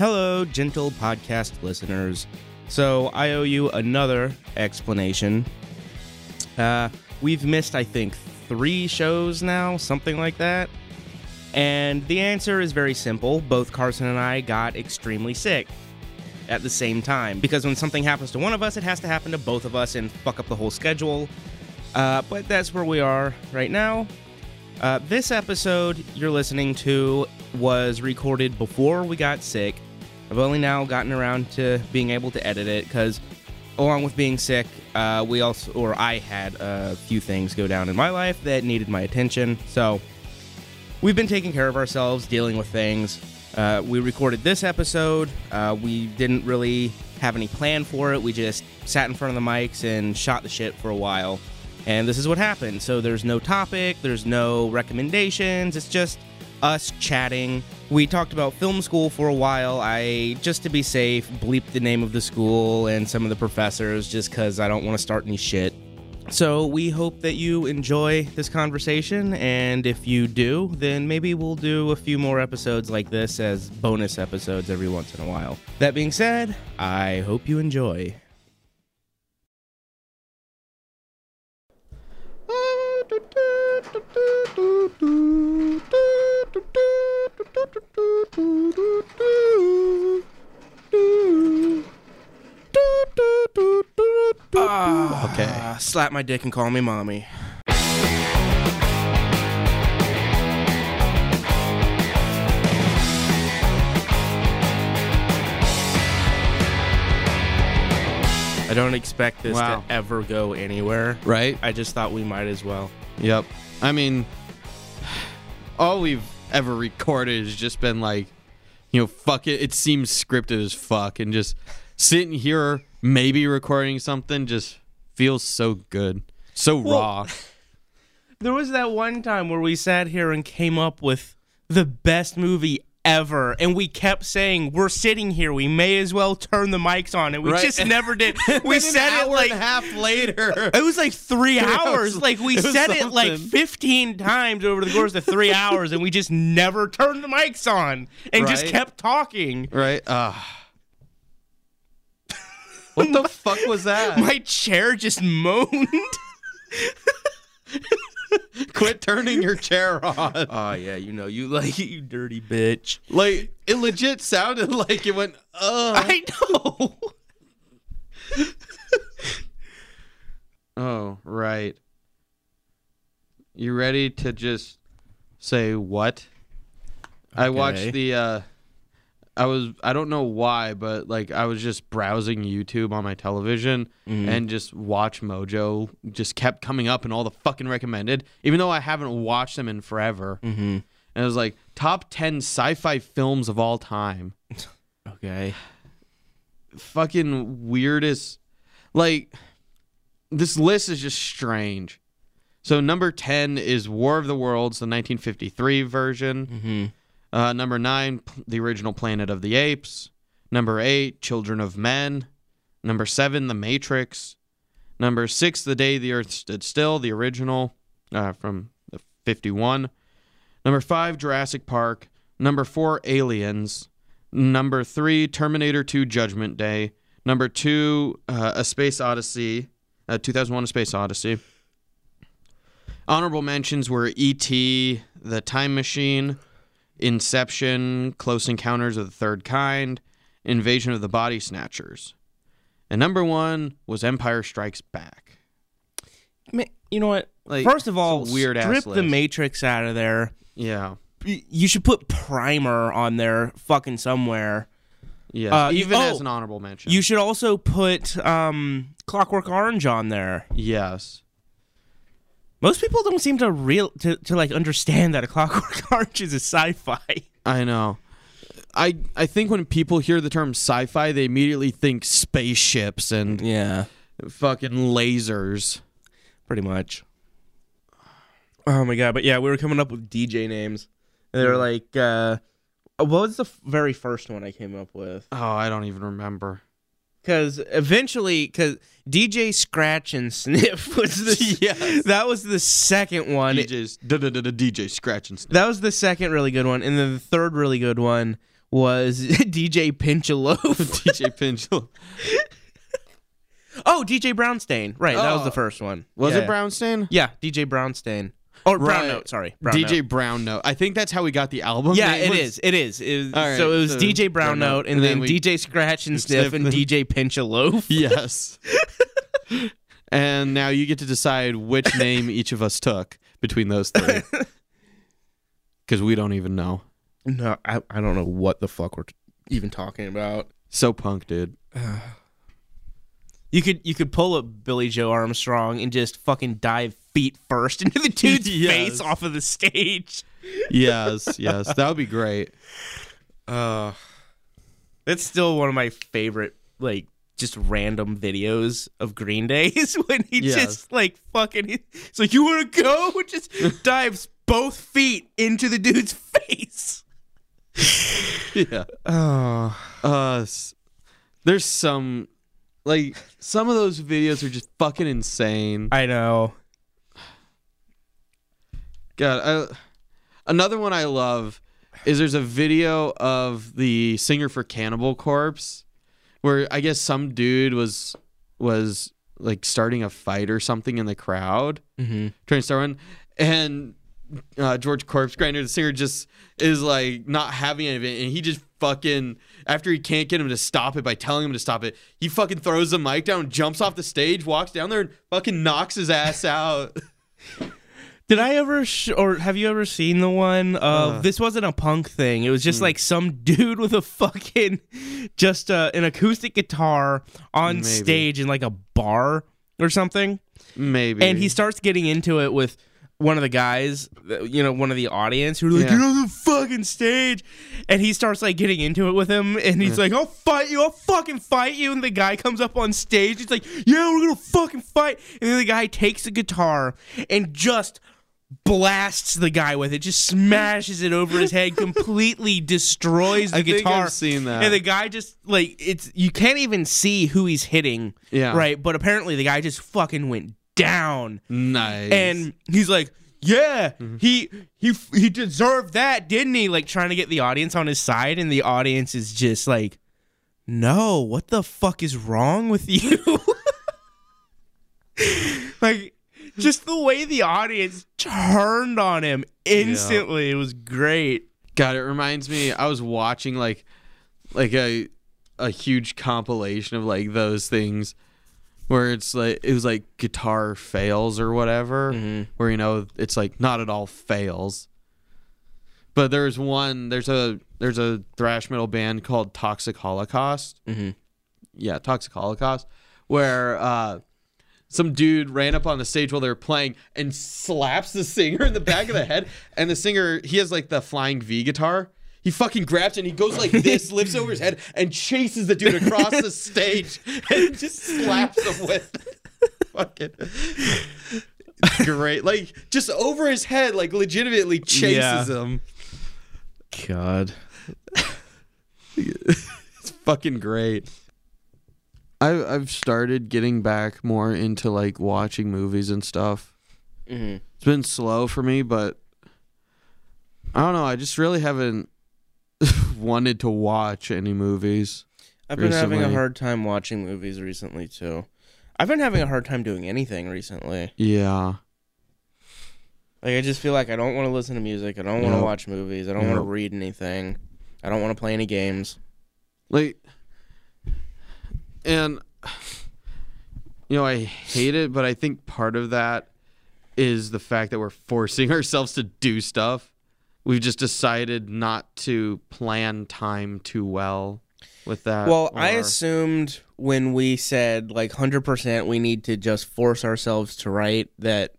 Hello, gentle podcast listeners. So, I owe you another explanation. Uh, we've missed, I think, three shows now, something like that. And the answer is very simple. Both Carson and I got extremely sick at the same time. Because when something happens to one of us, it has to happen to both of us and fuck up the whole schedule. Uh, but that's where we are right now. Uh, this episode you're listening to was recorded before we got sick. I've only now gotten around to being able to edit it because, along with being sick, uh, we also, or I had a few things go down in my life that needed my attention. So, we've been taking care of ourselves, dealing with things. Uh, we recorded this episode. Uh, we didn't really have any plan for it. We just sat in front of the mics and shot the shit for a while. And this is what happened. So there's no topic, there's no recommendations. It's just us chatting. We talked about film school for a while. I, just to be safe, bleeped the name of the school and some of the professors just because I don't want to start any shit. So we hope that you enjoy this conversation, and if you do, then maybe we'll do a few more episodes like this as bonus episodes every once in a while. That being said, I hope you enjoy. Ah, okay. Slap my dick and call me mommy. I don't expect this Wow. to ever go anywhere. Right? I just thought we might as well. Yep. I mean, all we've ever recorded has just been like, you know, fuck it. It seems scripted as fuck, and just sitting here, maybe recording something, just feels so good, so raw. There was that one time where we sat here and came up with the best movie ever, and we kept saying, "We're sitting here. We may as well turn the mics on," and we Right. just never did. We said it like half later. It was like three hours. Like we It said it like 15 times over the course of three hours, and we just never turned the mics on and just kept talking. right? Uh, what the fuck was that? My chair just moaned. Quit turning your chair on. Oh yeah, you know you like you dirty bitch. Like it legit sounded like it went. Uh. I know. Oh, right. You ready to just say what? I watched the uh I was I don't know why, but like I was just browsing YouTube on my television and just Watch Mojo just kept coming up and all the fucking recommended, even though I haven't watched them in forever. Mm-hmm. And it was like top 10 sci-fi films of all time. Okay. fucking weirdest like this list is just strange so number 10 is war of the worlds the 1953 version Mm-hmm. Uh, number 9 the original planet of the apes number 8 children of men number 7 the matrix number 6 the day the earth stood still the original uh, from the 51 number 5 jurassic park number 4 aliens Number three, Terminator 2 Judgment Day. Number two, uh, A Space Odyssey, uh, 2001 A Space Odyssey. Honorable mentions were E.T., The Time Machine, Inception, Close Encounters of the Third Kind, Invasion of the Body Snatchers. And number one was Empire Strikes Back. Ma- You know what? Like, First of all, weird-ass strip the list. Matrix out of there. Yeah. You should put Primer on there, fucking somewhere. Yes. Uh, Even oh, as an honorable mention. You should also put um, Clockwork Orange on there. yes. Most people don't seem to real to, to like understand that a Clockwork Orange is a sci-fi. I know. I I think when people hear the term sci-fi, they immediately think spaceships and Yeah, fucking lasers. pretty much. Oh my god! But yeah, we were coming up with DJ names. And they were like, uh, what was the f- very first one I came up with? Oh, I don't even remember. Because eventually, because DJ Scratch and Sniff was the Yes. that was the second one. DJ's da da da da DJ scratch and sniff That was the second really good one, and then the third really good one was DJ Pinch a Loaf. DJ Pinchel. oh, DJ Brownstein. Right, that was Oh. the first one. Was Yeah, it Brownstein? Yeah, DJ Brownstein. Or Brown Note, sorry. Brown DJ Note. Brown Note. I think that's how we got the album. Yeah, it was- is. It is. It was- so it was so DJ Brown Note, and, and then, then DJ Scratch and Sniff, and DJ Pinch a Loaf. Yes. and now you get to decide which name each of us took between those three. Because we don't even know. No, I, I don't know what the fuck we're even talking about. So punk, dude. You could you could pull up Billie Joe Armstrong and just fucking dive feet first into the dude's Yes. face off of the stage. Yes, yes. That would be great. Uh, that's still one of my favorite, like, just random videos of Green Day is when he Yes. just, like, fucking, he's like, you want to go? Just dives both feet into the dude's face. Yeah. Oh. Uh, there's some, like, some of those videos are just fucking insane. I know. God, I, another one I love is there's a video of the singer for Cannibal Corpse where I guess some dude was was like starting a fight or something in the crowd, Mm-hmm. trying to start one, and uh, George Corpse Grinder, the singer, just is like not having any of it, and he just fucking after he can't get him to stop it by telling him to stop it, he fucking throws the mic down, jumps off the stage, walks down there, and fucking knocks his ass out. Did I ever, sh- or have you ever seen the one of Uh. this wasn't a punk thing? It was just like some dude with a fucking, just uh, an acoustic guitar on Maybe. stage in like a bar or something. Maybe, and he starts getting into it with one of the guys, uh, you know, one of the audience who are like, Yeah. "Get on the fucking stage," and he starts like getting into it with him, and he's like, "I'll fight you, I'll fucking fight you," and the guy comes up on stage, he's like, "Yeah, we're gonna fucking fight," and then the guy takes the guitar and just blasts the guy with it, just smashes it over his head, completely destroys the I think guitar. I've seen that. And the guy just like it's you can't even see who he's hitting. Yeah. Right. But apparently the guy just fucking went down. nice. And he's like, Yeah, Mm-hmm. he he he deserved that, didn't he? Like trying to get the audience on his side, and the audience is just like, No, what the fuck is wrong with you? like just the way the audience turned on him instantly. It was great. God, it reminds me. I was watching like, like a, a huge compilation of like those things, where it's like it was like guitar fails or whatever, Mm-hmm. where you know it's like not at all fails. But there's one. There's a there's a thrash metal band called Toxic Holocaust. Mhm. Yeah, Toxic Holocaust, where uh, some dude ran up on the stage while they were playing and slaps the singer in the back of the head. And the singer, he has like the flying V guitar. He fucking grabs it and he goes like this, lifts over his head, and chases the dude across the stage and just slaps him with fucking great. Like just over his head, like legitimately chases Yeah. him. God. It's fucking great. I I've started getting back more into like watching movies and stuff. Mm-hmm. It's been slow for me, but I don't know. I just really haven't wanted to watch any movies. I've been having a hard time watching movies recently too. I've been having a hard time doing anything recently. Yeah. Like I just feel like I don't want to listen to music. I don't want to Nope. watch movies. I don't want to read anything. I don't want to play any games. Like and you know, I hate it, but I think part of that is the fact that we're forcing ourselves to do stuff. We've just decided not to plan time too well with that. Well, I assumed when we said like 100% we need to just force ourselves to write that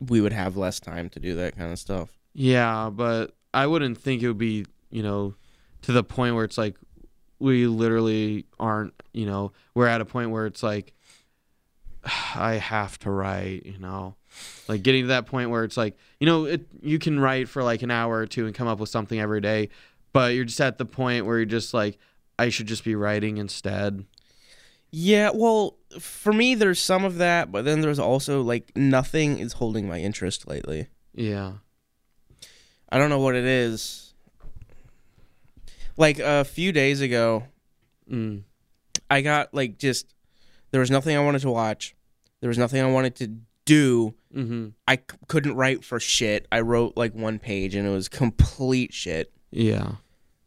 we would have less time to do that kind of stuff. Yeah, but I wouldn't think it would be, you know, to the point where it's like we literally aren't, you know, we're at a point where it's like I have to write, you know. Like getting to that point where it's like, you know, it you can write for like an hour or two and come up with something every day, but you're just at the point where you're just like I should just be writing instead. Yeah, well, for me there's some of that, but then there's also like nothing is holding my interest lately. Yeah. I don't know what it is. Like a few days ago, Mm. I got like just there was nothing I wanted to watch. There was nothing I wanted to do. Mm-hmm. I c- couldn't write for shit. I wrote like one page and it was complete shit. Yeah.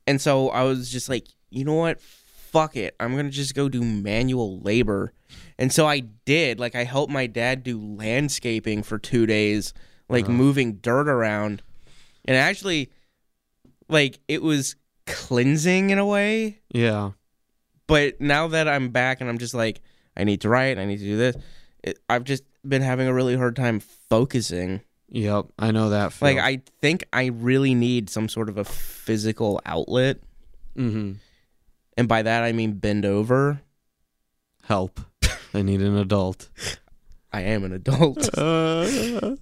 And so I was just like, you know what? Fuck it. I'm going to just go do manual labor. And so I did. Like, I helped my dad do landscaping for two days, like Uh-huh. moving dirt around. And actually, like, it was cleansing in a way. Yeah. But now that I'm back and I'm just like, I need to write, I need to do this, it, I've just been having a really hard time focusing. Yep. I know that. Feel. Like, I think I really need some sort of a physical outlet. Mm-hmm. And by that, I mean bend over. Help. I need an adult. I am an adult. Uh,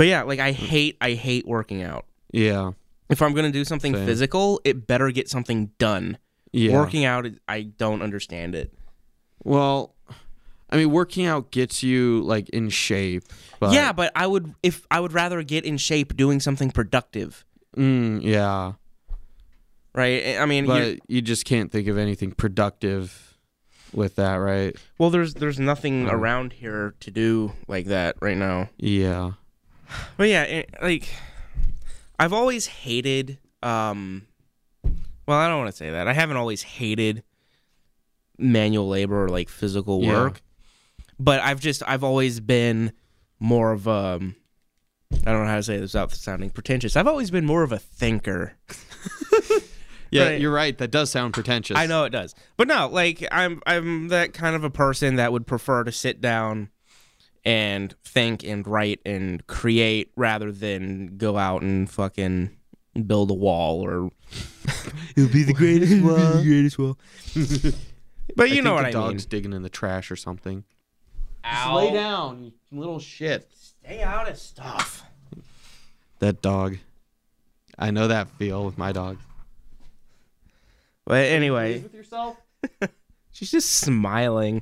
But yeah, like I hate I hate working out. yeah. If I'm gonna do something Same. physical, it better get something done. Yeah. Working out, I don't understand it. Well, I mean, working out gets you like in shape. But, yeah, but I would if I would rather get in shape doing something productive, Mm, yeah. right? I mean, But you- just can't think of anything productive with that, right? well, there's there's nothing Oh. around here to do like that right now. Yeah. But yeah, it, like I've always hated um well, I don't want to say that. I haven't always hated manual labor or like physical Yeah. work. But I've just I've always been more of um I don't know how to say this without sounding pretentious. I've always been more of a thinker. Yeah, Right. you're right. That does sound pretentious. I know it does. But no, like I'm I'm that kind of a person that would prefer to sit down and think and write and create rather than go out and fucking build a wall or it'll be the greatest wall. the greatest wall. but you I know think what the I dog's mean. digging in the trash or something. Ow. Lay down, you little shit. Stay out of stuff. That dog. I know that feel with my dog. But anyway, with yourself, she's just smiling.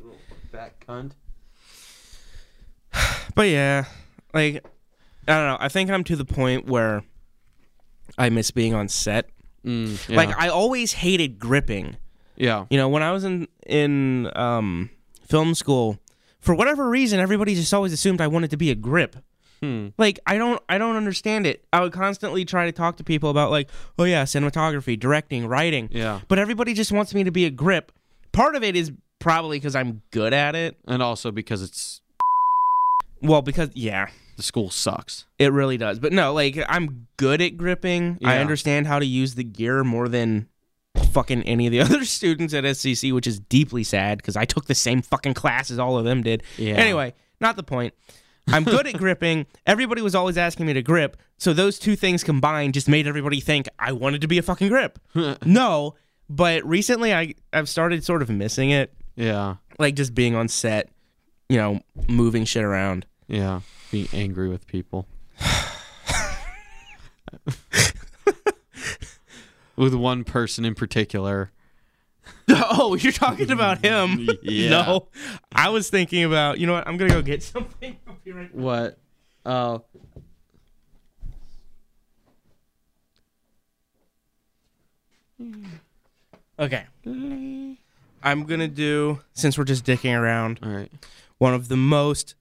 fat cunt. But yeah, like I don't know. I think I'm to the point where I miss being on set. Mm, yeah. Like I always hated gripping. yeah. You know, when I was in in um, film school, for whatever reason, everybody just always assumed I wanted to be a grip. Hmm. Like I don't I don't understand it. I would constantly try to talk to people about like, oh yeah, cinematography, directing, writing. Yeah. But everybody just wants me to be a grip. Part of it is probably because I'm good at it. And also because it's Well, because yeah, the school sucks. it really does. But no, like I'm good at gripping. I understand how to use the gear more than fucking any of the other students at SCC, which is deeply sad because I took the same fucking class as all of them did. Yeah. Anyway, not the point. I'm good at gripping. Everybody was always asking me to grip. So those two things combined just made everybody think I wanted to be a fucking grip. no, but recently I I've started sort of missing it, Yeah. like just being on set, you know, moving shit around. Yeah. Being angry with people. with one person in particular. Oh, you're talking about him. Yeah. No, I was thinking about. You know what? I'm gonna go get something. Right. What? Oh. Okay. I'm gonna do since we're just dicking around. All right. One of the most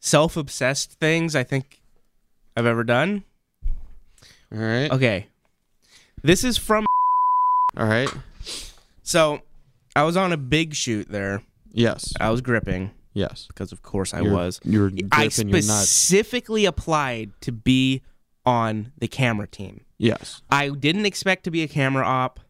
self-obsessed things I think I've ever done. All right. Okay. This is from. All right. So, I was on a big shoot there. Yes. I was gripping Yes. because, of course, I You're- was. You're I gripping your nuts. specifically applied to be on the camera team. Yes. I didn't expect to be a camera op,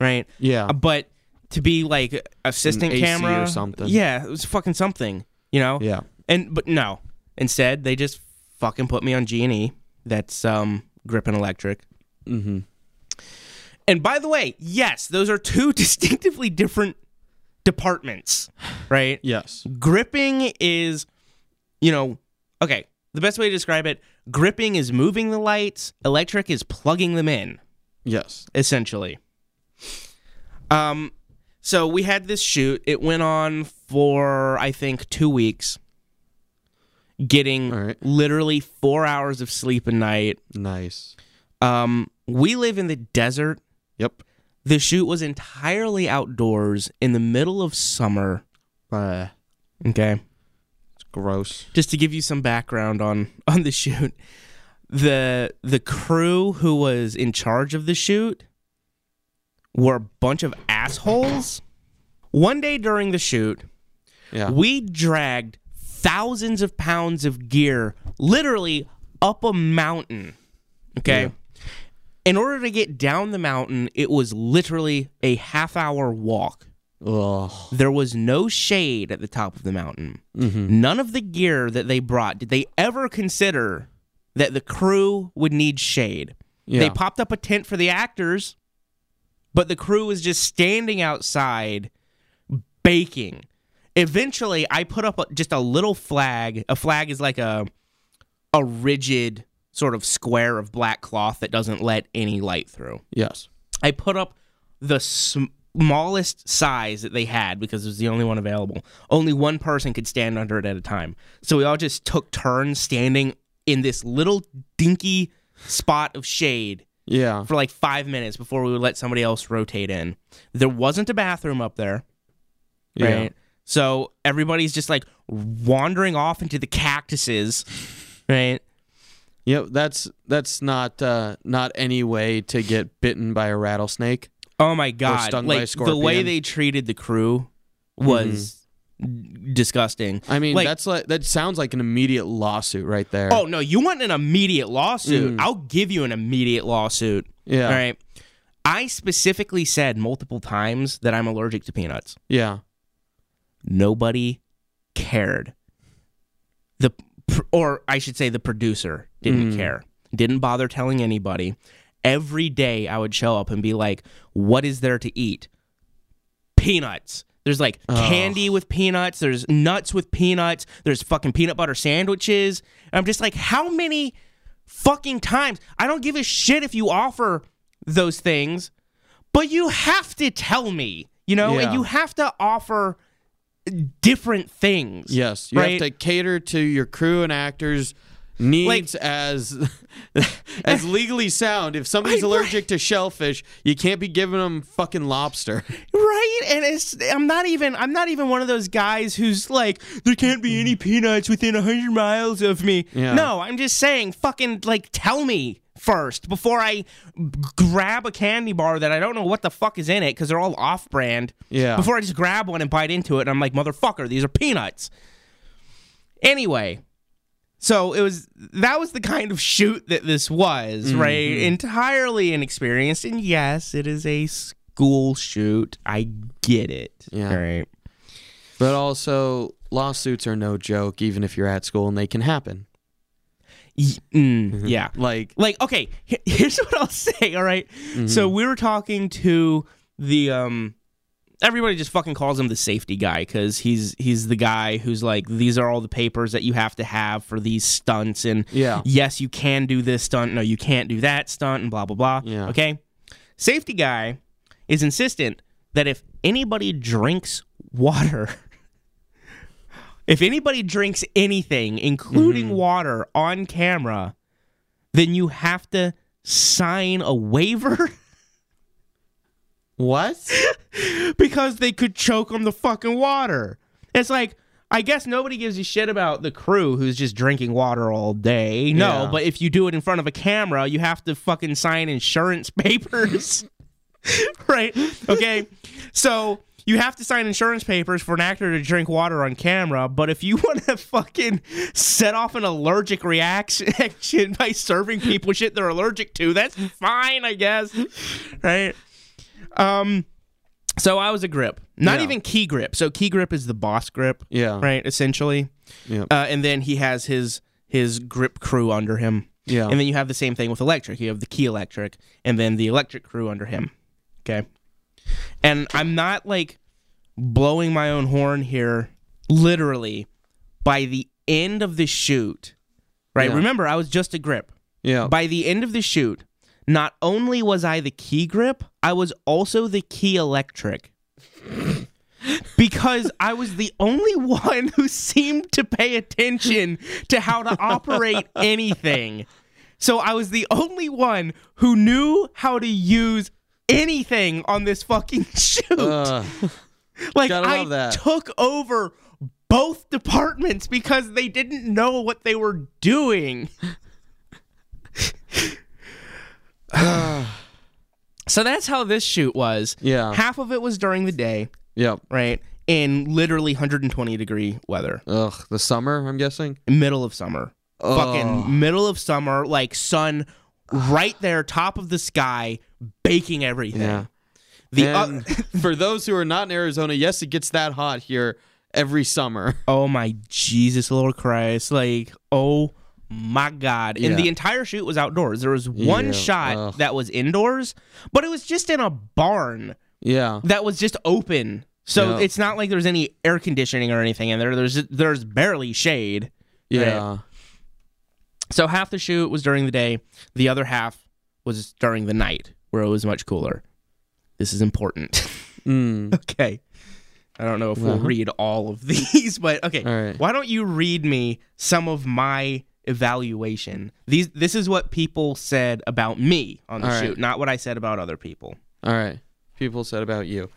right? Yeah. But to be like assistant AC camera or something. Yeah, it was fucking something, you know. Yeah. And but no, instead they just fucking put me on G and E. That's um grip and electric. Mm-hmm. And by the way, yes, those are two distinctively different departments, right? Yes. Gripping is, you know, okay. The best way to describe it: gripping is moving the lights. Electric is plugging them in. Yes. essentially. Um, so we had this shoot. It went on for I think two weeks. getting right. literally four hours of sleep a night. Nice. Um, we live in the desert. Yep. The shoot was entirely outdoors in the middle of summer. Uh, Okay. it's gross. just to give you some background on on the shoot the the crew who was in charge of the shoot were a bunch of assholes one day during the shoot Yeah. we dragged thousands of pounds of gear literally up a mountain okay Yeah. in order to get down the mountain it was literally a half hour walk Ugh. there was no shade at the top of the mountain. Mm-hmm. None of the gear that they brought did they ever consider that the crew would need shade. Yeah. They popped up a tent for the actors, but the crew was just standing outside baking. Eventually, I put up just a little flag. A flag is like a a rigid sort of square of black cloth that doesn't let any light through. yes. I put up the smallest size that they had because it was the only one available. Only one person could stand under it at a time. So we all just took turns standing in this little dinky spot of shade Yeah. for like five minutes before we would let somebody else rotate in. There wasn't a bathroom up there, Yeah. right? So everybody's just like wandering off into the cactuses, right? Yep. That's that's not uh, not any way to get bitten by a rattlesnake. Oh my god! stung by a Like the way they treated the crew was disgusting. I mean, Like- that's like that sounds like an immediate lawsuit right there. Oh no, you want an immediate lawsuit? Mm. I'll give you an immediate lawsuit. yeah. All right. I specifically said multiple times that I'm allergic to peanuts. Yeah. Nobody cared. The or I should say the producer didn't Mm. care. Didn't bother telling anybody. Every day I would show up and be like, "What is there to eat?" Peanuts. There's like candy with peanuts. There's nuts with peanuts. There's fucking peanut butter sandwiches. And I'm just like, how many fucking times? I don't give a shit if you offer those things, but you have to tell me, you know, Yeah. and you have to offer different things. Yes. You Right. have to cater to your crew and actors needs as as legally sound. If somebody's allergic to shellfish, you can't be giving them fucking lobster. Right? And it's I'm not even I'm not even one of those guys who's like there can't be any peanuts within 100 miles of me. Yeah. No, I'm just saying fucking like tell me first before I grab a candy bar that I don't know what the fuck is in it cuz they're all off-brand. Yeah. Before I just grab one and bite into it and I'm like motherfucker, these are peanuts. Anyway, so it was that was the kind of shoot that this was, Mm-hmm. right? Entirely inexperienced, and yes, it is a school shoot. I get it. Yeah. Right. But also lawsuits are no joke even if you're at school and they can happen. Mm, yeah. Like Like, okay, here's what I'll say. All right? Mm-hmm. So we were talking to the um. Everybody just fucking calls him the safety guy because he's he's the guy who's like these are all the papers that you have to have for these stunts and Yeah. yes you can do this stunt. No you can't do that stunt and blah blah blah. Yeah. okay? Safety guy is insistent that if anybody drinks water if anybody drinks anything including mm-hmm. water on camera then you have to sign a waiver what? because they could choke on the fucking water. It's like I guess nobody gives a shit about the crew who's just drinking water all day. No, Yeah. but if you do it in front of a camera, you have to fucking sign insurance papers. right? Okay. So you have to sign insurance papers for an actor to drink water on camera, but if you want to fucking set off an allergic reaction by serving people shit they're allergic to, that's fine, I guess. Right? Um so I was a grip. Not Yeah. even key grip. So key grip is the boss grip, Yeah. right? Essentially. Yeah. Uh, and then he has his his grip crew under him. Yeah. And then you have the same thing with electric. You have the key electric and then the electric crew under him. Okay. And I'm not like blowing my own horn here. Literally, by the end of the shoot, right? Yeah. Remember, I was just a grip. yeah. By the end of the shoot, not only was I the key grip, I was also the key electric. because I was the only one who seemed to pay attention to how to operate anything. So I was the only one who knew how to use anything on this fucking shoot. Ugh. like I that. took over both departments because they didn't know what they were doing. so that's how this shoot was. Yeah. Half of it was during the day, Yep. right? In literally 120 degree weather. Ugh. The summer, I'm guessing. Middle of summer. Oh. Fucking middle of summer, like sun right there, top of the sky, baking everything. Yeah. The oth- for those who are not in Arizona, yes, it gets that hot here every summer. Oh my Jesus Lord Christ. Like, oh my God. And Yeah. the entire shoot was outdoors. There was one Yeah, shot ugh. that was indoors, but it was just in a barn Yeah. that was just open. So Yeah. it's not like there's any air conditioning or anything in there. There's there's barely shade. Yeah. So half the shoot was during the day, the other half was during the night where it was much cooler. This is important. Mm. okay. I don't know if we'll Uh-huh. read all of these, but okay. Right. Why don't you read me some of my evaluation? These this is what people said about me on the All right. shoot, not what I said about other people. All right. People said about you.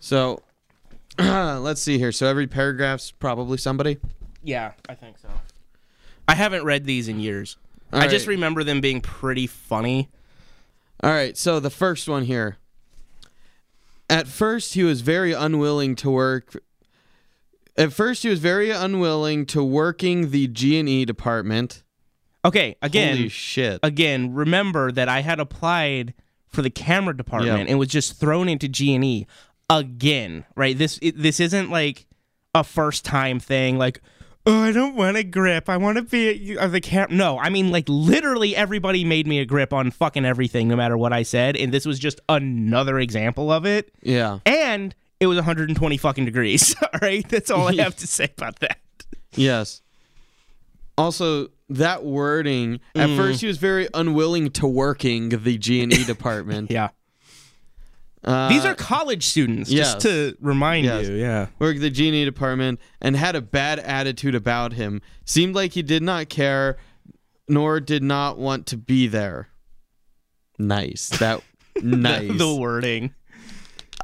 So, let's see here. So every paragraph's probably somebody. Yeah, I think so. I haven't read these in years. All I just remember them being pretty funny. All right. So the first one here. At first, he was very unwilling to work. At first, he was very unwilling to working the G and E department. Okay, again, Holy shit! again, remember that I had applied for the camera department Yeah. and was just thrown into G and E again. Right? This it, this isn't like a first time thing. Like, oh, I don't want a grip. I want to be at uh, the cam. No, I mean like literally everybody made me a grip on fucking everything, no matter what I said, and this was just another example of it. yeah. And it was 120 fucking degrees. All right, that's all I have to say about that. Yes. Also, that wording. At Mm. first, he was very unwilling to working the G and E department. Yeah. Uh, These are college students, yes. just to remind Yes. you. Yeah. worked the G and E department and had a bad attitude about him. Seemed like he did not care, nor did not want to be there. Nice. That nice. the wording.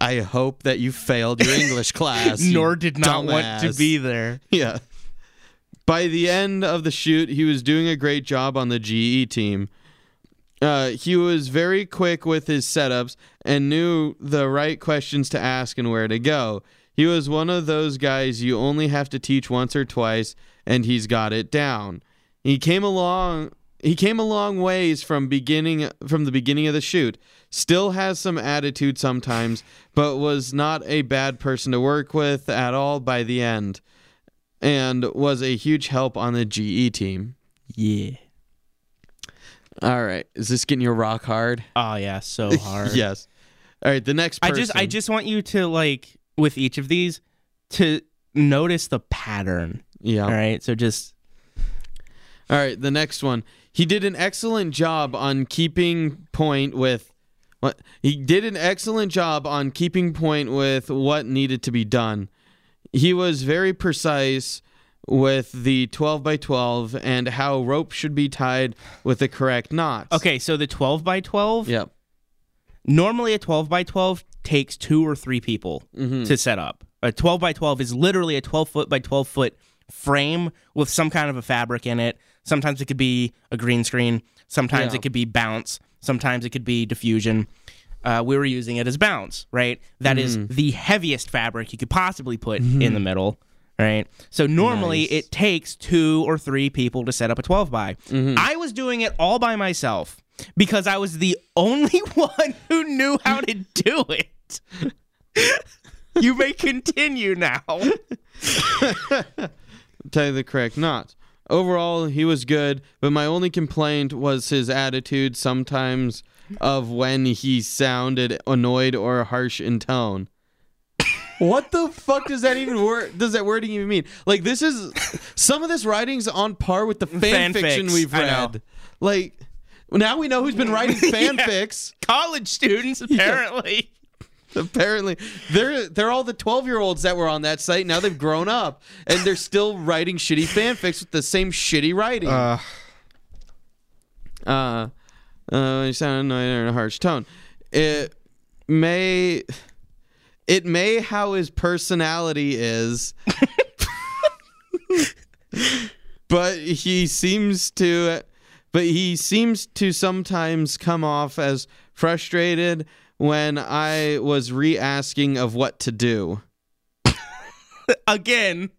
I hope that you failed your English class. Nor did not want to be there. Yeah. By the end of the shoot, he was doing a great job on the GE team. Uh, he was very quick with his setups and knew the right questions to ask and where to go. He was one of those guys you only have to teach once or twice, and he's got it down. He came along. He came a long ways from beginning from the beginning of the shoot. Still has some attitude sometimes, but was not a bad person to work with at all by the end and was a huge help on the GE team. Yeah. All right, is this getting your rock hard? Oh yeah, so hard. yes. All right, the next I just I just want you to like with each of these to notice the pattern. yeah. All right. So just All right, the next one. He did an excellent job on keeping point with he did an excellent job on keeping point with what needed to be done. He was very precise with the 12 by 12 and how rope should be tied with the correct knots. okay, so the 12 by 12 Yep. normally a 12 by 12 takes two or three people Mm-hmm. to set up. A 12 by 12 is literally a 12 foot by 12 foot frame with some kind of a fabric in it. Sometimes it could be a green screen. Sometimes Yeah. it could be bounce. Sometimes it could be diffusion. Uh, we were using it as bounce, right? That is Mm-hmm. the heaviest fabric you could possibly put in the middle, right? So normally Nice. it takes two or three people to set up a 12 by. Mm-hmm. I was doing it all by myself because I was the only one who knew how to do it. you may continue now. Tell you the correct knots. Overall, he was good, but my only complaint was his attitude sometimes of when he sounded annoyed or harsh in tone. what the fuck does that even word does that wording even mean? Like this is some of this writing's on par with the fan Fanfics, fiction we've read. Like now we know who's been writing fanfics. College students, apparently. Apparently, they're they're all the twelve year olds that were on that site. Now they've grown up and they're still writing shitty fanfics with the same shitty writing. Uh, Uh, uh, you sound annoyed in a harsh tone. It may, it may how his personality is, but he seems to, but he seems to sometimes come off as frustrated when I was re-asking of what to do. again,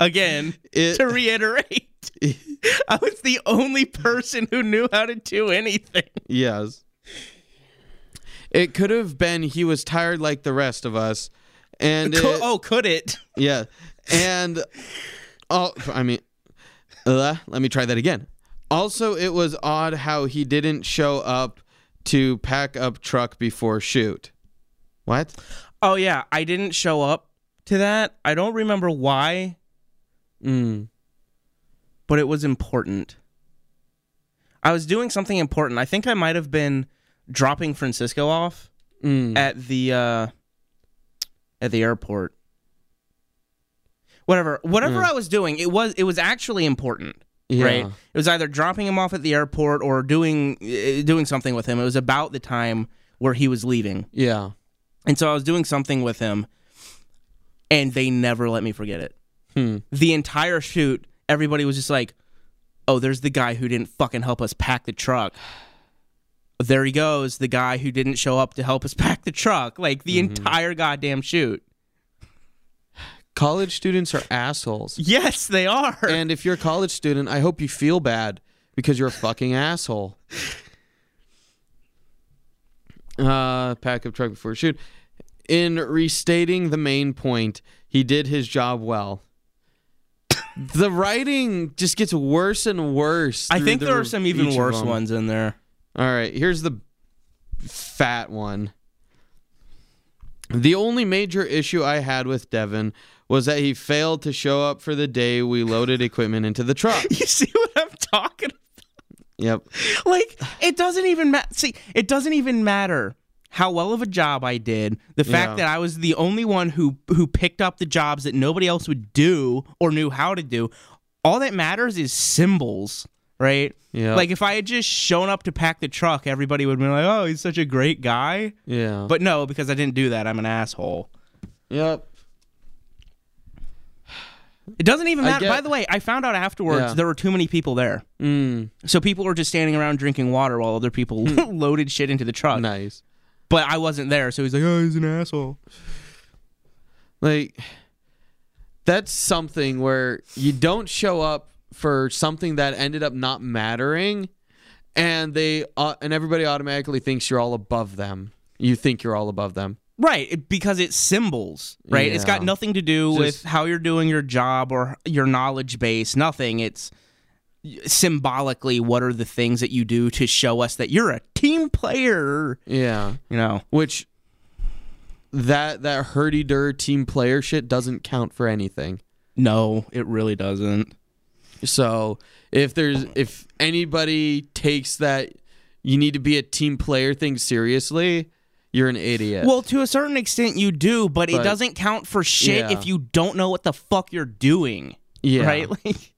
again, It, to reiterate, I was the only person who knew how to do anything. Yes. It could have been he was tired like the rest of us. And Co- it- oh, could it? yeah. And oh I mean uh, let me try that again. Also, it was odd how he didn't show up to pack up truck before shoot. What? Oh yeah, I didn't show up to that. I don't remember why, Mm. but it was important. I was doing something important. I think I might have been dropping Francisco off Mm. at the uh at the airport. Whatever, whatever Yeah. I was doing, it was it was actually important. Yeah. right? It was either dropping him off at the airport or doing uh, doing something with him. It was about the time where he was leaving, Yeah. and so I was doing something with him, and they never let me forget it. Hmm. The entire shoot, everybody was just like, "Oh, there's the guy who didn't fucking help us pack the truck." There he goes, the guy who didn't show up to help us pack the truck. Like the entire goddamn shoot. College students are assholes. Yes, they are. And if you're a college student, I hope you feel bad because you're a fucking asshole. Uh, pack up truck before shoot. In restating the main point, he did his job well. the writing just gets worse and worse. I think the there are some even worse ones in there. All right, here's the fat one. The only major issue I had with Devin was that he failed to show up for the day we loaded equipment into the truck. You see what I'm talking about? Yep. like it doesn't even matter see it doesn't even matter how well of a job i did the fact Yeah. that i was the only one who who picked up the jobs that nobody else would do or knew how to do all that matters is symbols right Yeah. like if i had just shown up to pack the truck everybody would be like oh he's such a great guy Yeah. but no because i didn't do that i'm an asshole yep. It doesn't even matter get- by the way i found out afterwards Yeah. there were too many people there Mm, so people were just standing around drinking water while other people loaded shit into the truck nice. but I wasn't there, so he's like, "Oh, he's an asshole." Like that's something where you don't show up for something that ended up not mattering and they uh, and everybody automatically thinks you're all above them. You think you're all above them. Right, because it's symbols, right? It's got nothing to do Just- with how you're doing your job or your knowledge base. Nothing. It's symbolically what are the things that you do to show us that you're a team player. Yeah. You know. Which that that hurdy dur team player shit doesn't count for anything. No, it really doesn't. So if there's if anybody takes that you need to be a team player thing seriously, you're an idiot. Well, to a certain extent, you do, but, it doesn't count for shit Yeah. if you don't know what the fuck you're doing. yeah. Right? Like,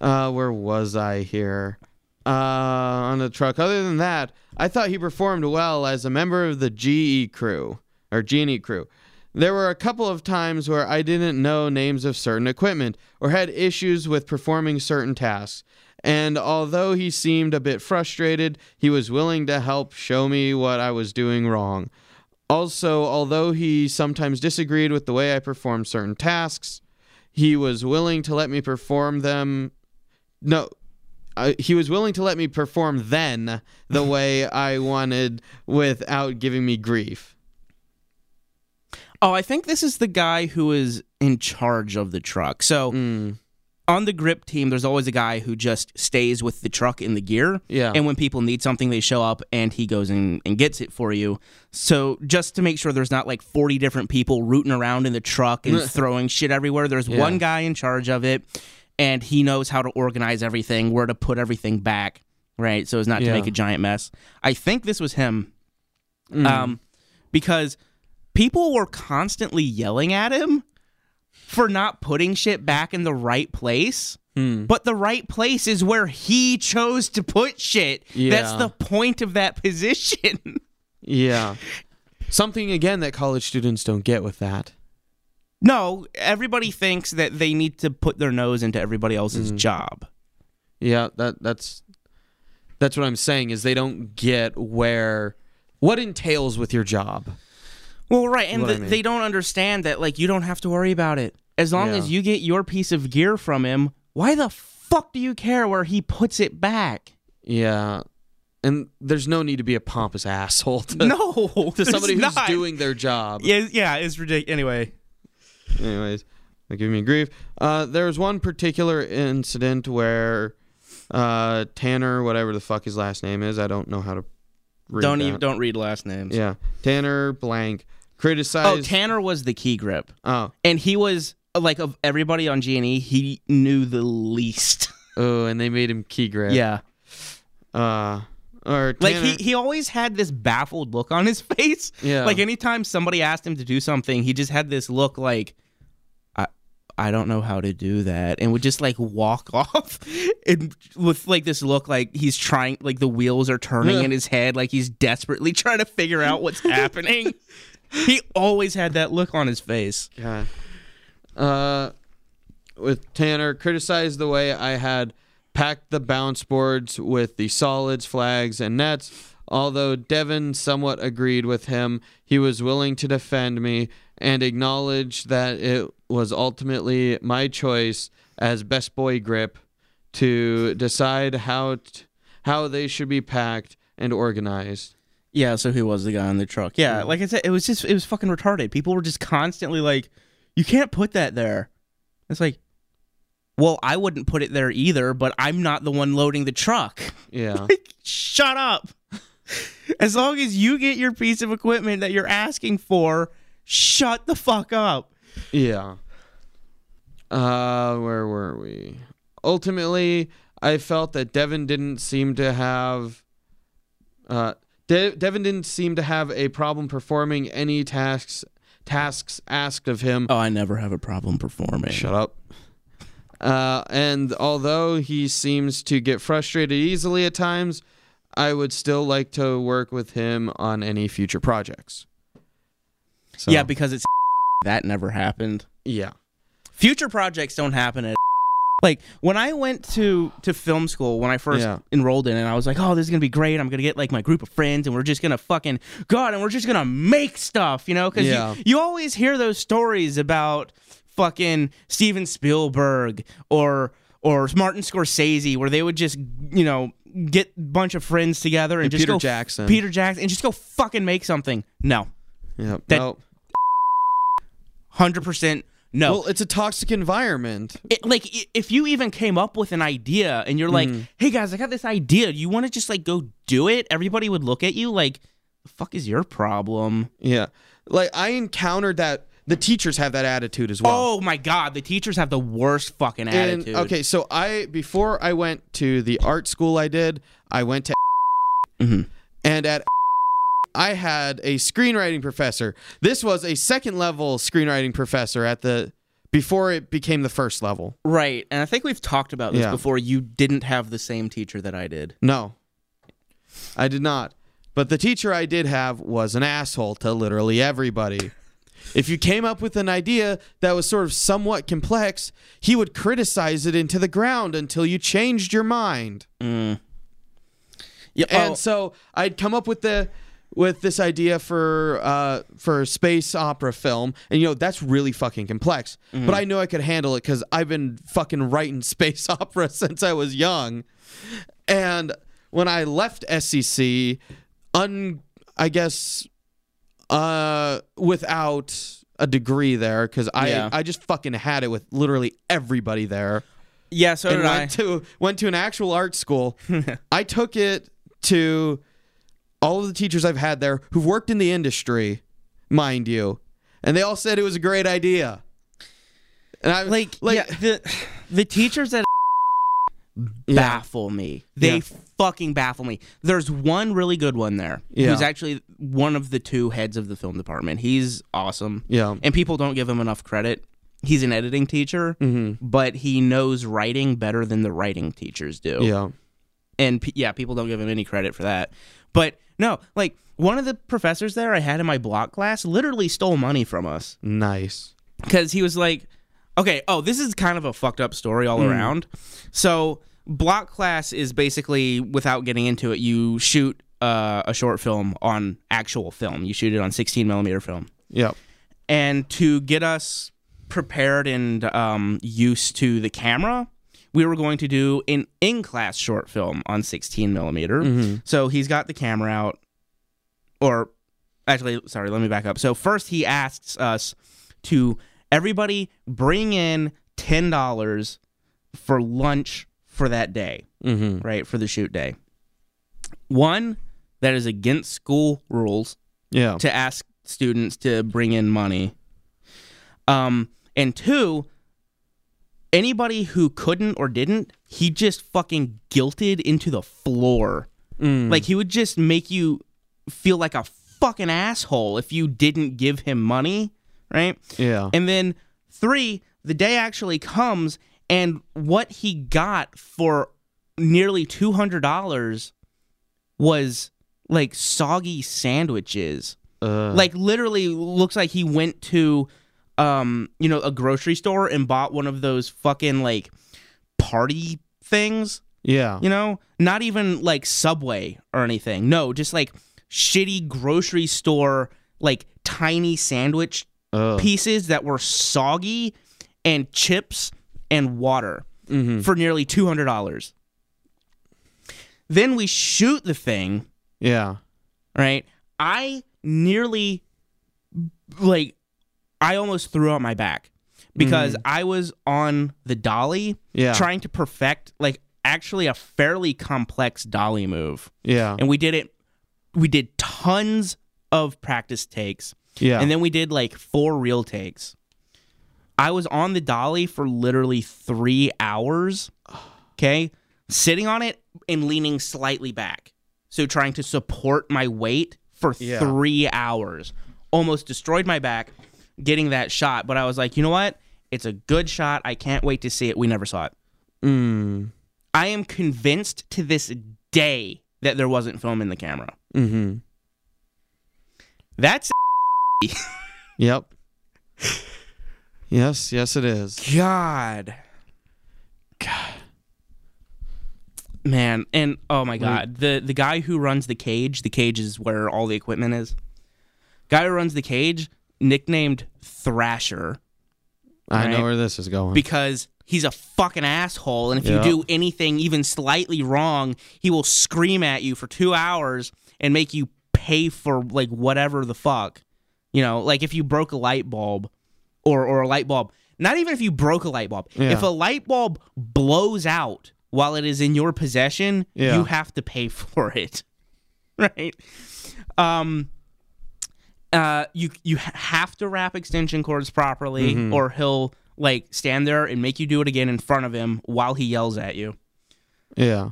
Uh, where was I here? Uh, on the truck. Other than that, I thought he performed well as a member of the GE crew or G&E crew. There were a couple of times where I didn't know names of certain equipment or had issues with performing certain tasks. And although he seemed a bit frustrated, he was willing to help show me what I was doing wrong. Also, although he sometimes disagreed with the way I performed certain tasks, he was willing to let me perform them no uh, he was willing to let me perform then the way I wanted without giving me grief. oh, I think this is the guy who is in charge of the truck. So Mm, on the grip team, there's always a guy who just stays with the truck in the gear. yeah. And when people need something, they show up and he goes in and gets it for you. So just to make sure there's not like 40 different people rooting around in the truck and throwing shit everywhere, there's Yeah. one guy in charge of it and he knows how to organize everything, where to put everything back, right? So as not to make a giant mess. I think this was him. Mm. um, because people were constantly yelling at him for not putting shit back in the right place. Hmm. But the right place is where he chose to put shit. That's the point of that position. Yeah. Something again that college students don't get with that. no, everybody thinks that they need to put their nose into everybody else's Mm. job. Yeah, that that's that's what I'm saying is they don't get where what entails with your job. Well, right, and What I mean. they don't understand that like you don't have to worry about it as long Yeah. as you get your piece of gear from him. Why the fuck do you care where he puts it back? Yeah. And there's no need to be a pompous asshole to, no, to somebody who's not. doing their job. Yeah, yeah, it's ridiculous. Anyway, Anyways, give me grief. Uh, there was one particular incident where uh, Tanner, whatever the fuck his last name is, I don't know how to read don't that. even don't read last names. Yeah, Tanner blank Oh. Tanner was the key grip, oh, and he was like of everybody on G and E, he knew the least. oh, and they made him key grip. yeah, Uh, or like he he always had this baffled look on his face. Yeah. Like anytime somebody asked him to do something, he just had this look like, I I don't know how to do that, and would just like walk off, and with like this look like he's trying, like the wheels are turning Yeah. in his head, like he's desperately trying to figure out what's happening. He always had that look on his face. God. Uh, with Tanner, criticized the way I had packed the bounce boards with the solids, flags, and nets. Although Devin somewhat agreed with him, he was willing to defend me and acknowledge that it was ultimately my choice as best boy grip to decide how t- how they should be packed and organized. Yeah, so he was the guy in the truck. Yeah, like I said, it was just it was fucking retarded. People were just constantly like, "You can't put that there." It's like, well, I wouldn't put it there either, but I'm not the one loading the truck. Yeah. Like, shut up. as long as you get your piece of equipment that you're asking for, shut the fuck up. Yeah. Uh, where were we? Ultimately, I felt that Devin didn't seem to have. Uh, De- Devin didn't seem to have a problem performing any tasks tasks asked of him. Oh, I never have a problem performing. Shut up. Uh, and although he seems to get frustrated easily at times, I would still like to work with him on any future projects. So, Yeah, because it's that never happened. yeah, future projects don't happen at like when I went to to film school when I first Yeah. enrolled in it, I was like, "Oh, this is gonna be great! I'm gonna get like my group of friends, and we're just gonna fucking God, and we're just gonna make stuff, you know?" Because Yeah. you, you always hear those stories about fucking Steven Spielberg or or Martin Scorsese, where they would just you know get a bunch of friends together and, And just Peter go Jackson. Peter Jackson, and just go fucking make something. No, yeah. That- no. hundred percent. No, Well, it's a toxic environment. it, like if you even came up with an idea and you're like, "Hey guys, I got this idea. You want to just like go do it?" Everybody would look at you like, "The fuck is your problem?" Yeah. Like I encountered that the teachers have that attitude as well. Oh my god, the teachers have the worst fucking and attitude. okay, so I before I went to the art school I did, I went to Mhm. and at I had a screenwriting professor. This was a second level screenwriting professor at the before it became the first level. right, and I think we've talked about this Yeah. before. You didn't have the same teacher that I did. No. I did not. But the teacher I did have was an asshole to literally everybody. If you came up with an idea that was sort of somewhat complex, he would criticize it into the ground until you changed your mind. Mm. Yeah, And oh, so I'd come up with the with this idea for uh, for a space opera film, and you know that's really fucking complex. But I knew I could handle it because I've been fucking writing space opera since I was young. And when I left SCC, un I guess uh without a degree there because I Yeah. I just fucking had it with literally everybody there yeah, so and did I. to went to an actual art school. I took it to all of the teachers I've had there who've worked in the industry, mind you, and they all said it was a great idea. And I like, like yeah, the the teachers that Yeah. baffle me. They Yeah. fucking baffle me. There's one really good one there. Yeah. Who's actually one of the two heads of the film department. He's awesome. Yeah. And people don't give him enough credit. He's an editing teacher, Mm-hmm. but he knows writing better than the writing teachers do. Yeah. And yeah, people don't give him any credit for that. But no, like one of the professors there I had in my block class literally stole money from us Nice. because he was like, okay, oh, this is kind of a fucked up story all around. So, block class is basically, without getting into it, you shoot uh, a short film on actual film. You shoot it on 16 millimeter film. Yep. And to get us prepared and um, used to the camera, we were going to do an in class short film on 16 millimeter. So he's got the camera out, or actually, sorry, let me back up. So first, he asks us to everybody bring in $10 for lunch for that day, Mm-hmm. right? For the shoot day. One, that is against school rules Yeah. to ask students to bring in money. Um, and two, anybody who couldn't or didn't, he just fucking guilted into the floor. Mm. Like he would just make you feel like a fucking asshole if you didn't give him money, right? yeah. And then three, the day actually comes, and what he got for nearly two hundred dollars was like soggy sandwiches. Uh, Like literally looks like he went to um, you know, a grocery store and bought one of those fucking like party things, yeah. you know? Not even like Subway or anything. No, just like shitty grocery store like tiny sandwich Uh, pieces that were soggy and chips and water mhm. for nearly $200. Then we shoot the thing Yeah. right? I nearly like I almost threw out my back because mm. I was on the dolly Yeah. trying to perfect like actually a fairly complex dolly move. Yeah. And we did it we did tons of practice takes Yeah. and then we did like four real takes. I was on the dolly for literally 3 hours. Okay? Sitting on it and leaning slightly back. So trying to support my weight for Yeah. 3 hours. Almost destroyed my back getting that shot, but I was like, "You know what? It's a good shot. I can't wait to see it. We never saw it." mm. I am convinced to this day that there wasn't film in the camera. Mm-hmm. That's Yep. yes. Yes, it is. God. God. Man, and oh my god, the the guy who runs the cage, the cage is where all the equipment is. Guy who runs the cage, nicknamed Thrasher, I Right. know where this is going. because he's a fucking asshole, and if Yeah. you do anything even slightly wrong, he will scream at you for two hours and make you pay for like whatever the fuck. You know, like if you broke a light bulb or or a light bulb. Not even if you broke a light bulb. Yeah. If a light bulb blows out while it is in your possession, Yeah. you have to pay for it. right? Um uh you you have to wrap extension cords properly Mm-hmm. or he'll like stand there and make you do it again in front of him while he yells at you. yeah.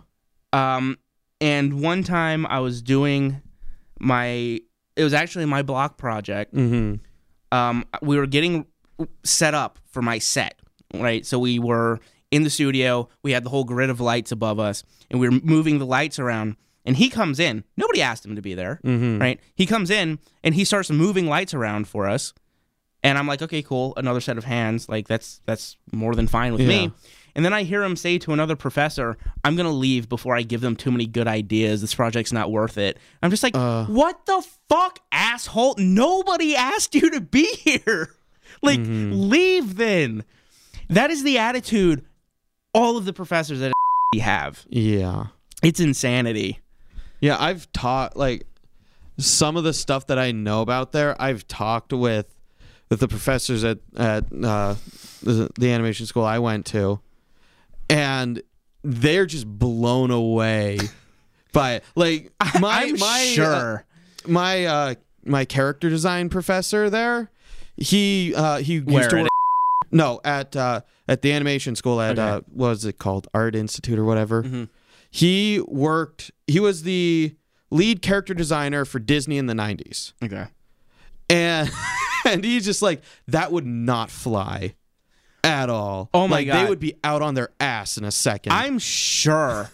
Um, and one time I was doing my, it was actually my block project. Mm-hmm. Um, we were getting set up for my set, right? So we were in the studio. We had the whole grid of lights above us, and we were moving the lights around. And he comes in. Nobody asked him to be there, Mm-hmm. right? He comes in and he starts moving lights around for us. And I'm like, okay, cool, another set of hands. Like that's that's more than fine with Yeah. me. And then I hear him say to another professor, I'm gonna leave before I give them too many good ideas. This project's not worth it. I'm just like, Uh. what the fuck, asshole? Nobody asked you to be here. Like, leave then. That is the attitude all of the professors at have. Yeah. It's insanity. Yeah, I've taught like some of the stuff that I know about there. I've talked with with the professors at at uh, the, the animation school I went to, and they're just blown away by it. like my I'm my uh, sure. my uh, my character design professor there. He uh, he Where, used to work. No, at uh, at the animation school at Okay. uh, what was it called? Art Institute or whatever. Mhm. He worked. He was the lead character designer for Disney in the '90s, Okay. and and he's just like that would not fly at all. Oh my like, God. they would be out on their ass in a second. I'm sure.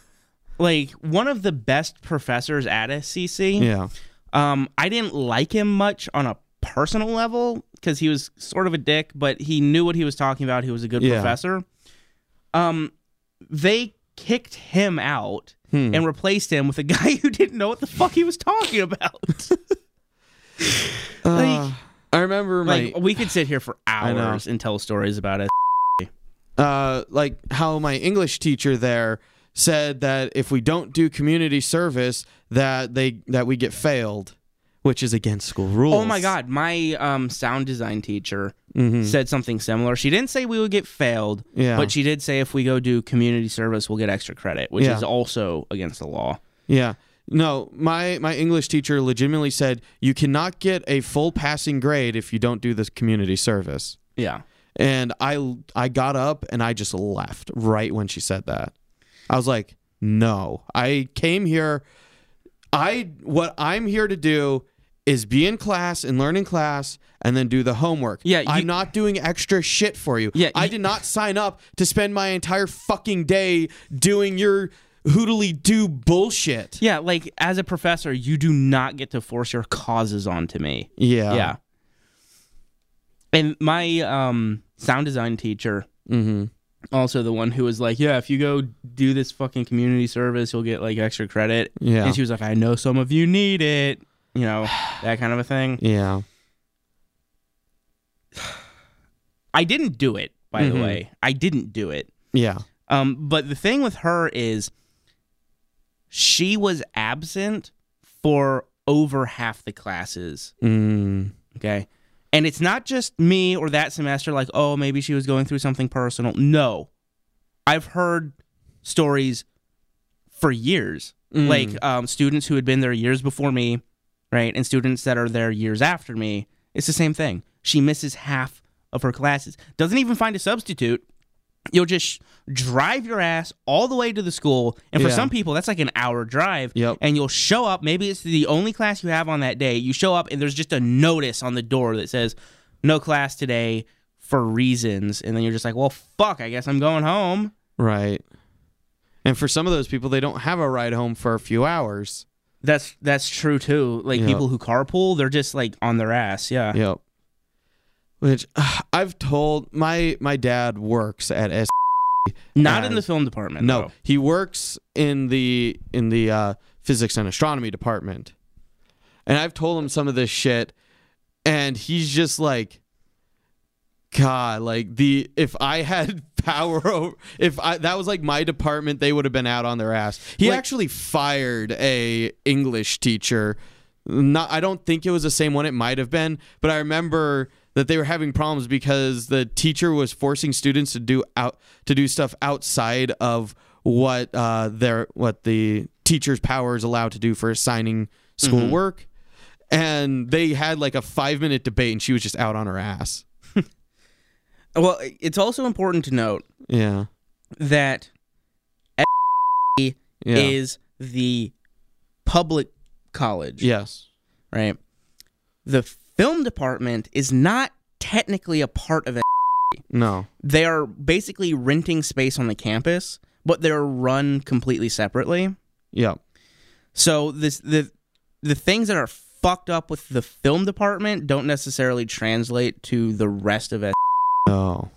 Like one of the best professors at SCC. yeah. Um, I didn't like him much on a personal level because he was sort of a dick, but he knew what he was talking about. He was a good Yeah. professor. Um, they kicked him out Hmm. and replaced him with a guy who didn't know what the fuck he was talking about. Uh, I remember my like we could sit here for hours and tell stories about it. uh, like how my English teacher there said that if we don't do community service, that they that we get failed, which is against school rules. Oh my god, my um, sound design teacher Mhm. said something similar. She didn't say we would get failed, Yeah. but she did say if we go do community service, we'll get extra credit, which Yeah. is also against the law. Yeah. No, my my English teacher legitimately said you cannot get a full passing grade if you don't do this community service. Yeah. And I I got up and I just left right when she said that. I was like, "No. I came here I what I'm here to do is be in class and learn in class and then do the homework. Yeah, you- I'm not doing extra shit for you. Yeah, I you- did not sign up to spend my entire fucking day doing your hoodly do bullshit. Yeah, like as a professor, you do not get to force your causes onto me. Yeah. yeah. And my um, sound design teacher, Mm-hmm. also the one who was like, "Yeah, if you go do this fucking community service, you'll get like extra credit." Yeah. And she was like, "I know some of you need it," you know, that kind of a thing. Yeah. I didn't do it, by the Mhm. way. I didn't do it. Yeah. Um, but the thing with her is she was absent for over half the classes. Mm. Okay. And it's not just me or that semester, like, oh, maybe she was going through something personal. No. I've heard stories for years. Mm. Like um, students who had been there years before me, right? And students that are there years after me. It's the same thing. She misses half of her classes. Doesn't even find a substitute. You'll just drive your ass all the way to the school. And for Yeah. some people, that's like an hour drive. Yep. And you'll show up. Maybe it's the only class you have on that day. You show up, and there's just a notice on the door that says, no class today for reasons. And then you're just like, well, fuck, I guess I'm going home. Right. And for some of those people, they don't have a ride home for a few hours. That's that's true too. Like people who carpool, they're just like on their ass. Yeah. Yep. Which I've told my my dad works at S. Not in the film department. No, though. he works in the in the uh, physics and astronomy department, and I've told him some of this shit, and he's just like, God, like the if I had power over, if I that was like my department, they would have been out on their ass. He Like- actually fired a English teacher. Not, I don't think it was the same one. It might have been, but I remember that they were having problems because the teacher was forcing students to do out to do stuff outside of what uh their what the teacher's power is allowed to do for assigning schoolwork. And they had like a five minute debate, and she was just out on her ass. Well, it's also important to note Yeah, that yeah, is the public college, yes, right? The film department is not technically a part of it. no, They are basically renting space on the campus, but they're run completely separately. yeah, So this the the things that are fucked up with the film department don't necessarily translate to the rest of it. No,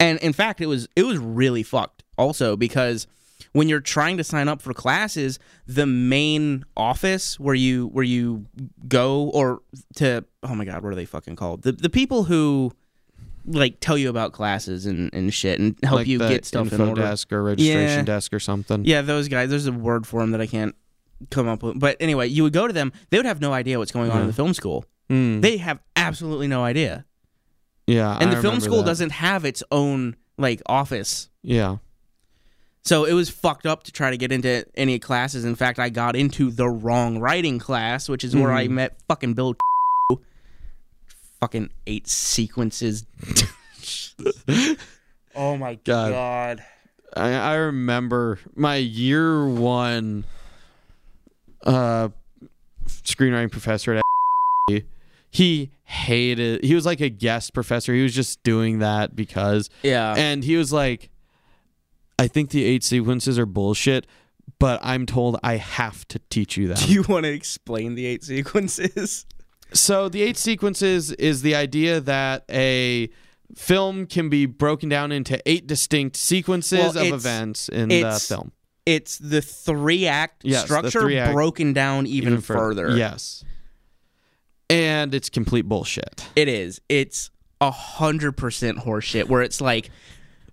And in fact, it was it was really fucked also because when you're trying to sign up for classes, the main office where you where you go or to oh my god, what are they fucking called? The the people who like tell you about classes and, and shit and help like you get stuff in info order. desk or registration Yeah. desk or something. Yeah, those guys. There's a word for them that I can't come up with. But anyway, you would go to them. They would have no idea what's going on in the film school. Mm, They have absolutely no idea. Yeah, And I the film school that. doesn't have its own like office. Yeah, So it was fucked up to try to get into any classes. In fact, I got into the wrong writing class, which is where I Mhm. met fucking Bill. fucking eight sequences. oh my God. god. I, I remember my year one uh, screenwriting professor at he hated he was like a guest professor he was just doing that because Yeah. and he was like i think the eight sequences are bullshit but i'm told i have to teach you that Do you want to explain the eight sequences? so the eight sequences is the idea that a film can be broken down into eight distinct sequences Well, of it's- events in the it's- film It's the three act Yes, the structure three-act- broken down even, fur- further. Yes. And it's complete bullshit. It is. It's a hundred percent horseshit. Where it's like,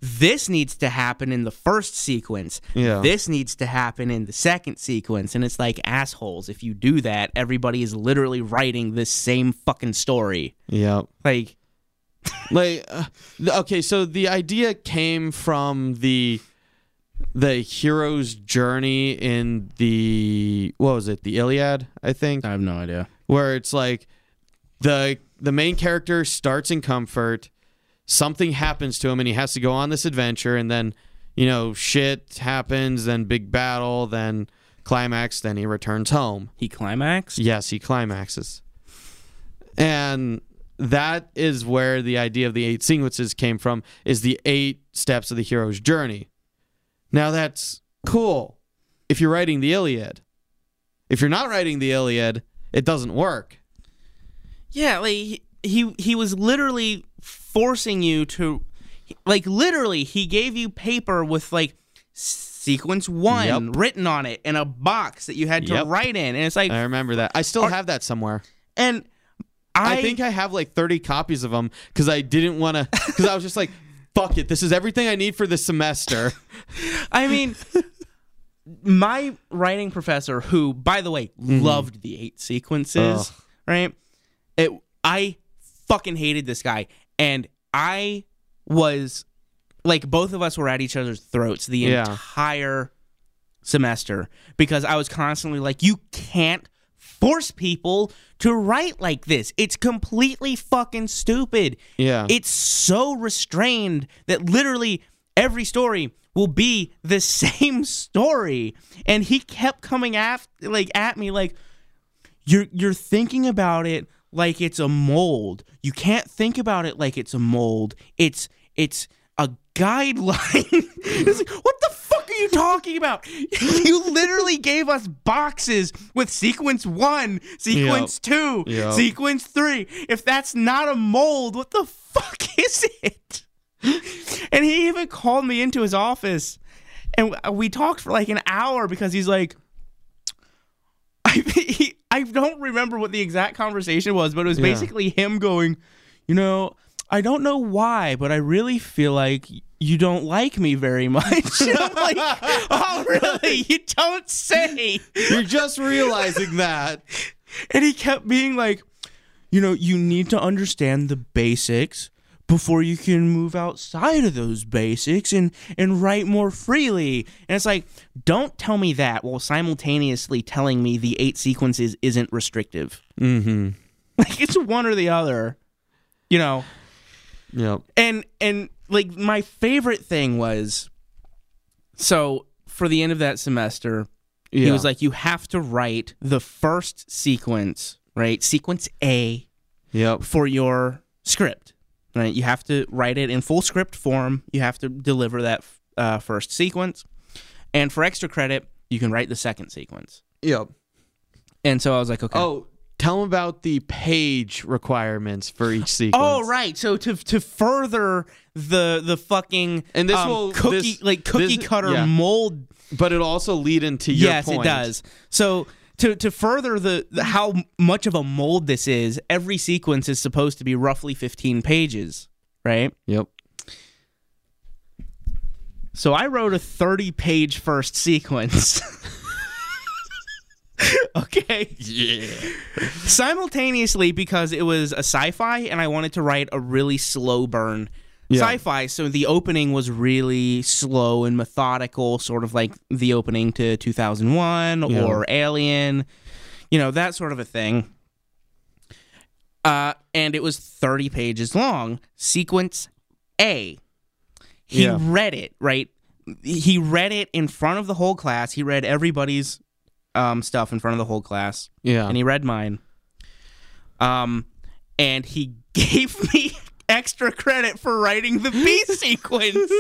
this needs to happen in the first sequence. Yeah. This needs to happen in the second sequence, and it's like assholes. If you do that, everybody is literally writing this same fucking story. Yep. Like, Like, uh, okay, so the idea came from the the hero's journey in the what was it? The Iliad, I think, I have no idea. Where it's like the the main character starts in comfort, something happens to him, and he has to go on this adventure, and then you know shit happens, then big battle, then climax, then he returns home. He climaxed. Yes, he climaxes. And that is where the idea of the eight sequences came from is the eight steps of the hero's journey. Now that's cool if you're writing the Iliad. If you're not writing the Iliad, it doesn't work. Yeah, like he he, he was literally forcing you to like literally he gave you paper with like sequence 1 Yep. written on it in a box that you had to Yep. write in and it's like I remember that. I still Are- have that somewhere. and I, I, think I have like 30 copies of them because I didn't want to, because I was just like, fuck it. This is everything I need for this semester. I mean my writing professor who by the way loved the eight sequences, Mm-hmm. Ugh. right? It I fucking hated this guy and I was like both of us were at each other's throats the Yeah. entire semester because I was constantly like you can't force people to write like this. It's completely fucking stupid. Yeah. It's so restrained that literally every story will be the same story. And he kept coming at like at me like you're you're thinking about it like it's a mold. You can't think about it like it's a mold. It's it's a guideline. it's like, what the fuck are you talking about? you literally gave us boxes with sequence one, sequence two, Yep. sequence three. If that's not a mold, what the fuck is it? And he even called me into his office and we talked for like an hour because he's like, I he, I don't remember what the exact conversation was, but it was Yeah. basically him going, you know, I don't know why, but I really feel like you don't like me very much. And I'm like, oh, really? You don't say. You're just realizing that. And he kept being like, you know, you need to understand the basics before you can move outside of those basics and and write more freely. And it's like, don't tell me that while simultaneously telling me the eight sequences isn't restrictive. Mm-hmm. Like it's one or the other. You know. Yep. And and like my favorite thing was so for the end of that semester, Yeah. he was like, you have to write the first sequence, right? Sequence A Yep. for your script, right? You have to write it in full script form. You have to deliver that uh, first sequence. And for extra credit, you can write the second sequence. Yep. And so I was like, okay. Oh, tell them about the page requirements for each sequence. Oh right, so to to further the the fucking And this um, will- cookie this- like cookie this- cutter yeah. mold But it'll also lead into your yes, point. it does. So to to further the, the how much of a mold this is, every sequence is supposed to be roughly 15 pages, right? Yep. So I wrote a 30 page first sequence. okay. Yeah. Simultaneously because it was a sci-fi and I wanted to write a really slow burn Yeah. sci-fi so the opening was really slow and methodical sort of like the opening to 2001 Yeah. or Alien you know that sort of a thing uh and it was 30 pages long sequence A he Yeah. read it right he read it in front of the whole class. He read everybody's um, stuff in front of the whole class, Yeah. and he read mine. Um, and he gave me extra credit for writing the B sequence.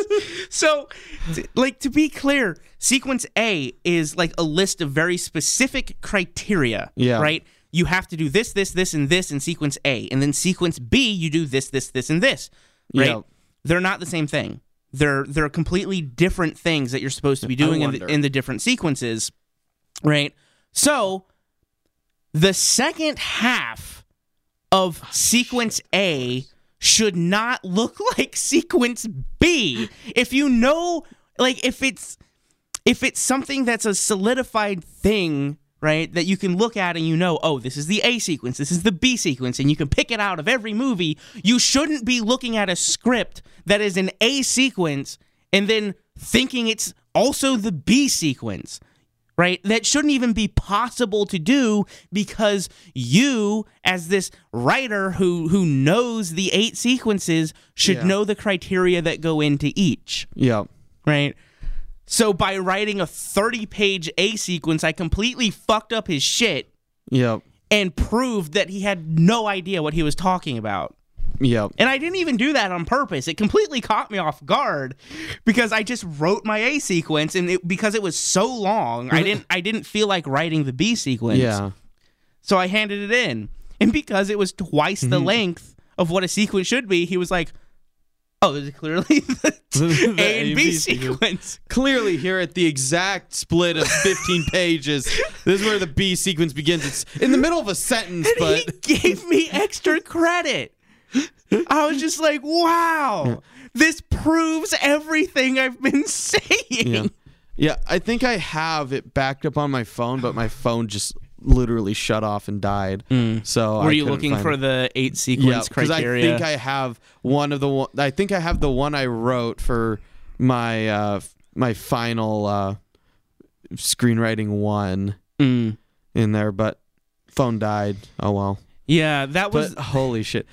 So, t- like to be clear, sequence A is like a list of very specific criteria. Yeah. Right. You have to do this, this, this, and this in sequence A, and then sequence B, you do this, this, this, and this. Right. Yeah. They're not the same thing. They're they're completely different things that you're supposed to be doing in the, in the different sequences. Right. So, the second half of sequence A should not look like sequence B. If you know, like, if it's if it's something that's a solidified thing, right, that you can look at and you know, oh, this is the A sequence, this is the B sequence, and you can pick it out of every movie, you shouldn't be looking at a script that is an A sequence and then thinking it's also the B sequence. Right? That shouldn't even be possible to do because you, as this writer who who knows the eight sequences, should Yeah. know the criteria that go into each Yeah. right? So by writing a 30 page A sequence, I completely fucked up his shit Yeah. and proved that he had no idea what he was talking about. Yeah. And I didn't even do that on purpose. It completely caught me off guard because I just wrote my A sequence and it, because it was so long, I didn't I didn't feel like writing the B sequence. Yeah. So I handed it in. And because it was twice the mm-hmm. length of what a sequence should be, he was like, "Oh, this is clearly the, The A and B sequence. sequence." Clearly, here at the exact split of 15 pages, this is where the B sequence begins. It's in the middle of a sentence, And but he gave me extra credit. I was just like, wow, this proves everything I've been saying. yeah. Yeah, I think I have it backed up on my phone, but my phone just literally shut off and died. So Were I you looking for it. the eight Yeah, sequence because I think I have one of the one. I think I have the one I wrote for my uh my final uh screenwriting one Mm. in there, but phone died. Oh well. Yeah, that was. But holy shit.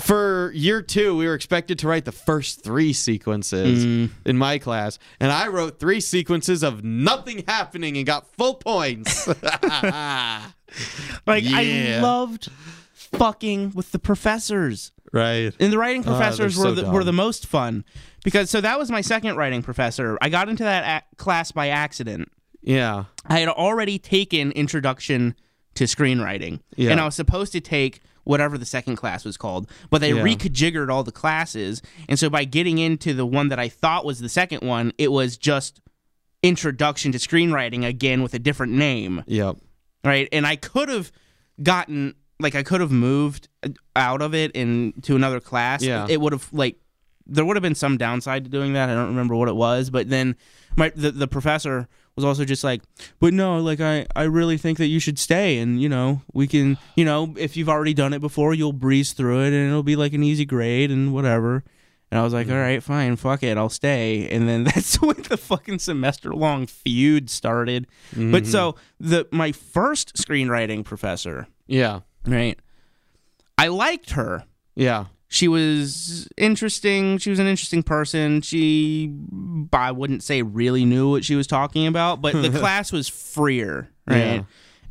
For year two, we were expected to write the first three sequences Mm. in my class, and I wrote three sequences of nothing happening and got full points. like I loved fucking with the professors. right. And the writing Ah, professors so were the, were the most fun because so that was my second writing professor. I got into that a- class by accident. Yeah. I had already taken introduction to screenwriting, Yeah. and I was supposed to take whatever the second class was called, but they Yeah. rejiggered all the classes, and so by getting into the one that I thought was the second one, it was just introduction to screenwriting again with a different name, Yep. right? And I could have gotten like I could have moved out of it and to another class. Yeah. It would have like there would have been some downside to doing that. I don't remember what it was, but then my the, the professor was also just like, but no, like I I really think that you should stay, and you know we can you know if you've already done it before, you'll breeze through it, and it'll be like an easy grade and whatever. And I was like, mm. all right, fine, fuck it, I'll stay. And then that's when the fucking semester long feud started. But mm-hmm. so the my first screenwriting professor, Yeah. right? I liked her Yeah. She was interesting. She was an interesting person. She, I wouldn't say really knew what she was talking about, but the class was freer, right? Yeah.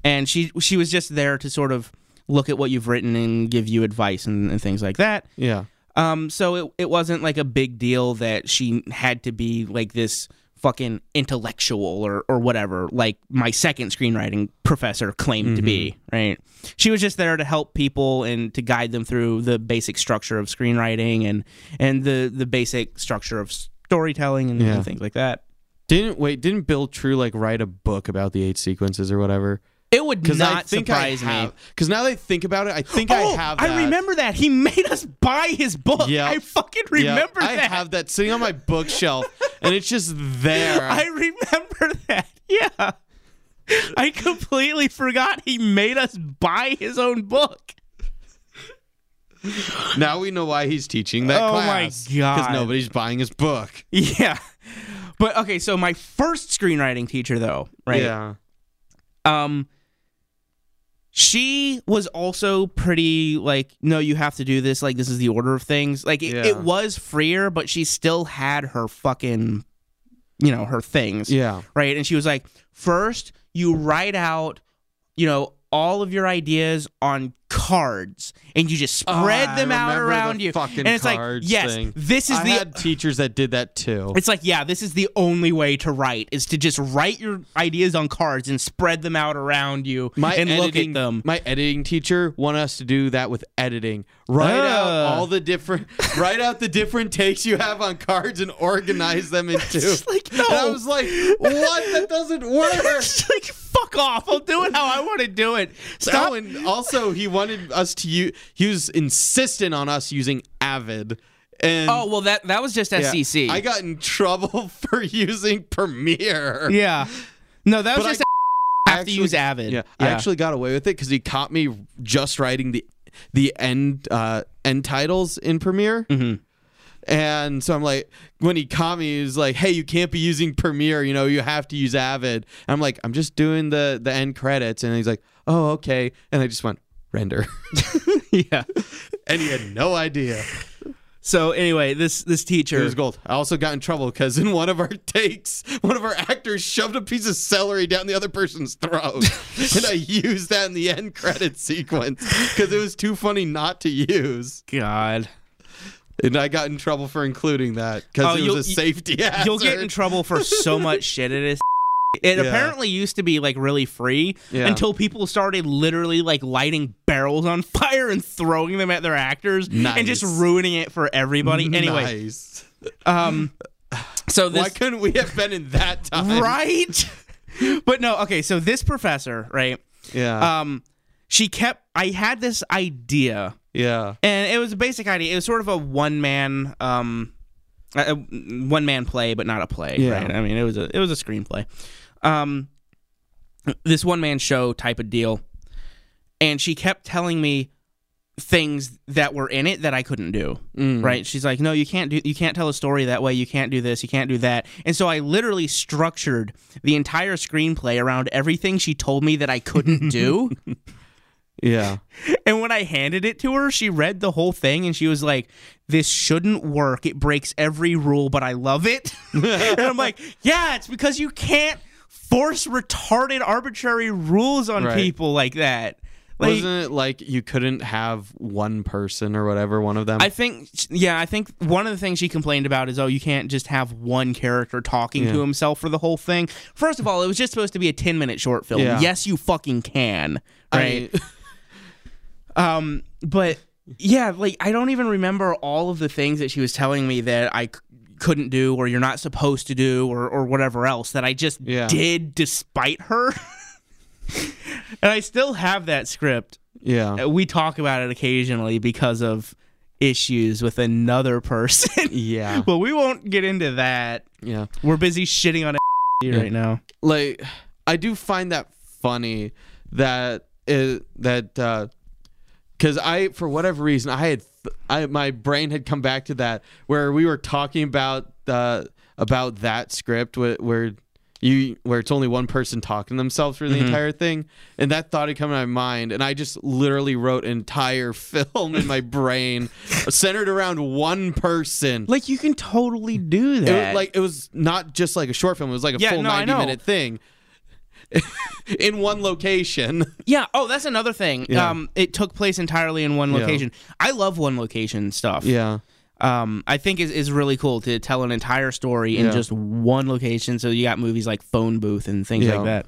And she she was just there to sort of look at what you've written and give you advice and, and things like that. Yeah. Um, so it it wasn't like a big deal that she had to be like this fucking intellectual or or whatever, like my second screenwriting professor claimed to be, mm-hmm. right? She was just there to help people and to guide them through the basic structure of screenwriting and and the the basic structure of storytelling and, Yeah. and things like that. Didn't wait? Didn't Bill True like write a book about the eight sequences or whatever? It would not I think surprise I me. have. Because now that I think about it, I think I oh, have. That. I remember that. He made us buy his book. Yeah. I fucking remember I that. I have that sitting on my bookshelf, and it's just there. I remember that. Yeah. I completely forgot he made us buy his own book. now we know why he's teaching that Oh my class. God. Because nobody's buying his book. Yeah. But okay, so my first screenwriting teacher though, right? Yeah. Um she was also pretty like no you have to do this like this is the order of things like it, Yeah. it was freer but she still had her fucking you know, her things. Yeah. Right. And she was like, first, you write out, you know, all of your ideas on cards and you just spread Oh, them out around you. fucking and it's like, cards yes, thing. this is I the had teachers that did that too. it's like, yeah, this is the only way to write is to just write your ideas on cards and spread them out around you My and editing, look at them. My editing teacher wanted us to do that with editing. Write out Ah. all the different, write out the different takes you have on cards and organize them into. It's like, no. And I was like, what? That doesn't work. Like, fuck off. I'll do it how I want to do it. Stop. Oh, and also he wanted us to use. He was insistent on us using Avid. And Oh, well, that, that was just yeah, I got in trouble for using Premiere. yeah. No, that was But I just have actually- to use Avid. Yeah, I actually got away with it because he caught me just writing the the end uh, end titles in Premiere. Mhm. And so I'm like, when he caught me, he was like, "Hey, you can't be using Premiere. You know, you have to use Avid." And I'm like, "I'm just doing the the end credits." And he's like, "Oh, okay." And I just went render, yeah. and he had no idea. So anyway, this this It teacher was gold. I also got in trouble because in one of our takes, one of our actors shoved a piece of celery down the other person's throat, and I used that in the end credit sequence because it was too funny not to use. God. And I got in trouble for including that because Oh, it was a safety hazard. You'll get in trouble for so much shit it is. It Yeah. apparently used to be like really free Yeah. until people started literally like lighting barrels on fire and throwing them at their actors and just ruining it for everybody. Anyway, nice. um so this Why couldn't we have been in that time? right? but no, okay, so this professor, right? Yeah. Um she kept I had this idea yeah. and it was a basic idea. It was sort of a one man, um, a one man play, but not a play. Yeah. Right? I mean, it was a it was a screenplay. Um, this one man show type of deal, and she kept telling me things that were in it that I couldn't do. Mm. Right? She's like, "No, you can't do. You can't tell a story that way. You can't do this. You can't do that." And so I literally structured the entire screenplay around everything she told me that I couldn't do. Yeah. And when I handed it to her, she read the whole thing and she was like, This shouldn't work. It breaks every rule, but I love it. and I'm like, Yeah, it's because you can't force retarded, arbitrary rules on Right. people like that. Like, Wasn't it like you couldn't have one person or whatever, one of them? I think, yeah, I think one of the things she complained about is, oh, you can't just have one character talking to himself for the whole thing. First of all, it was just supposed to be a 10 minute short film. Yeah. Yes, you fucking can. Right. mean, Um, but yeah, like I don't even remember all of the things that she was telling me that I c- couldn't do or you're not supposed to do or or whatever else that I just Yeah. did despite her. and I still have that script. yeah. Uh, We talk about it occasionally because of issues with another person. Yeah. but we won't get into that. Yeah. We're busy shitting on it right now. like I do find that funny that it, that because I for whatever reason I had th- I my brain had come back to that where we were talking about uh, about that script where, where you where it's only one person talking to themselves for the Mm-hmm. entire thing. And that thought had come to my mind and I just literally wrote an entire film in my brain centered around one person. Like you can totally do that. was like it was not just like a short film; it was like a Yeah, full no, ninety minute thing in one location. Yeah. Oh, that's another thing. Yeah. Um, it took place entirely in one Yeah. location. I love one location stuff. Yeah, Um, I think is is really cool to tell an entire story in Yeah. just one location. So you got movies like Phone Booth and things Yeah. like that.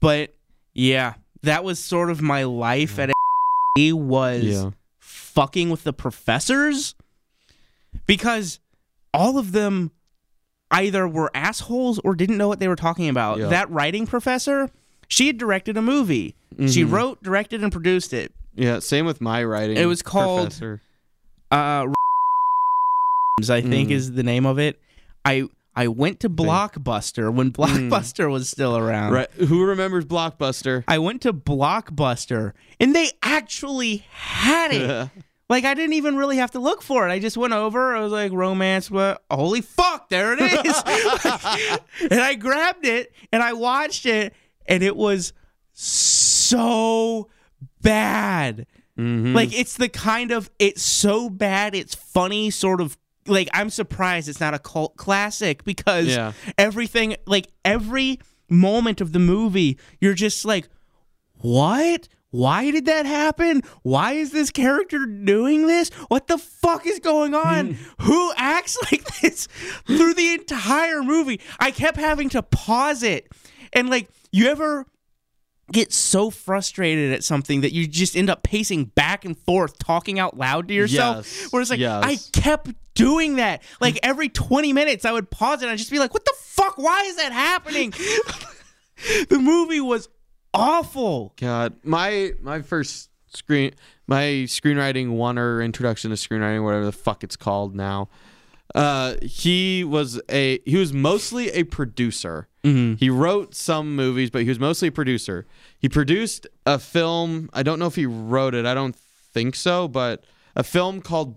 But yeah, that was sort of my life at a was yeah, fucking with the professors because all of them either were assholes or didn't know what they were talking about. Yeah. That writing professor, she had directed a movie. She Mhm. wrote, directed, and produced it. yeah. Same with my writing. It was called- Professor. Uh, I think Mm. is the name of it. I I went to Blockbuster when Blockbuster was still around. Right? Who remembers Blockbuster? I went to Blockbuster and they actually had it. Like I didn't even really have to look for it. I just went over. I was like, romance. What? Holy fuck! There it is. and I grabbed it and I watched it, and it was so bad. Mhm. Like it's the kind of it's so bad. It's funny, sort of like I'm surprised it's not a cult classic because Yeah. everything like every moment of the movie you're just like what? Why did that happen? Why is this character doing this? What the fuck is going on? Who acts like this through the entire movie? I kept having to pause it. And like, you ever get so frustrated at something that you just end up pacing back and forth, talking out loud to yourself? Yes. Where it's like, Yes. I kept doing that. Like, every 20 minutes, I would pause it and I'd just be like, what the fuck? Why is that happening? the movie was awful. God, my my first screen, my screenwriting one or introduction to screenwriting, whatever the fuck it's called now. Uh, he was a he was mostly a producer. He wrote some movies, but he was mostly a producer. He produced a film. I don't know if he wrote it. I don't think so, but a film called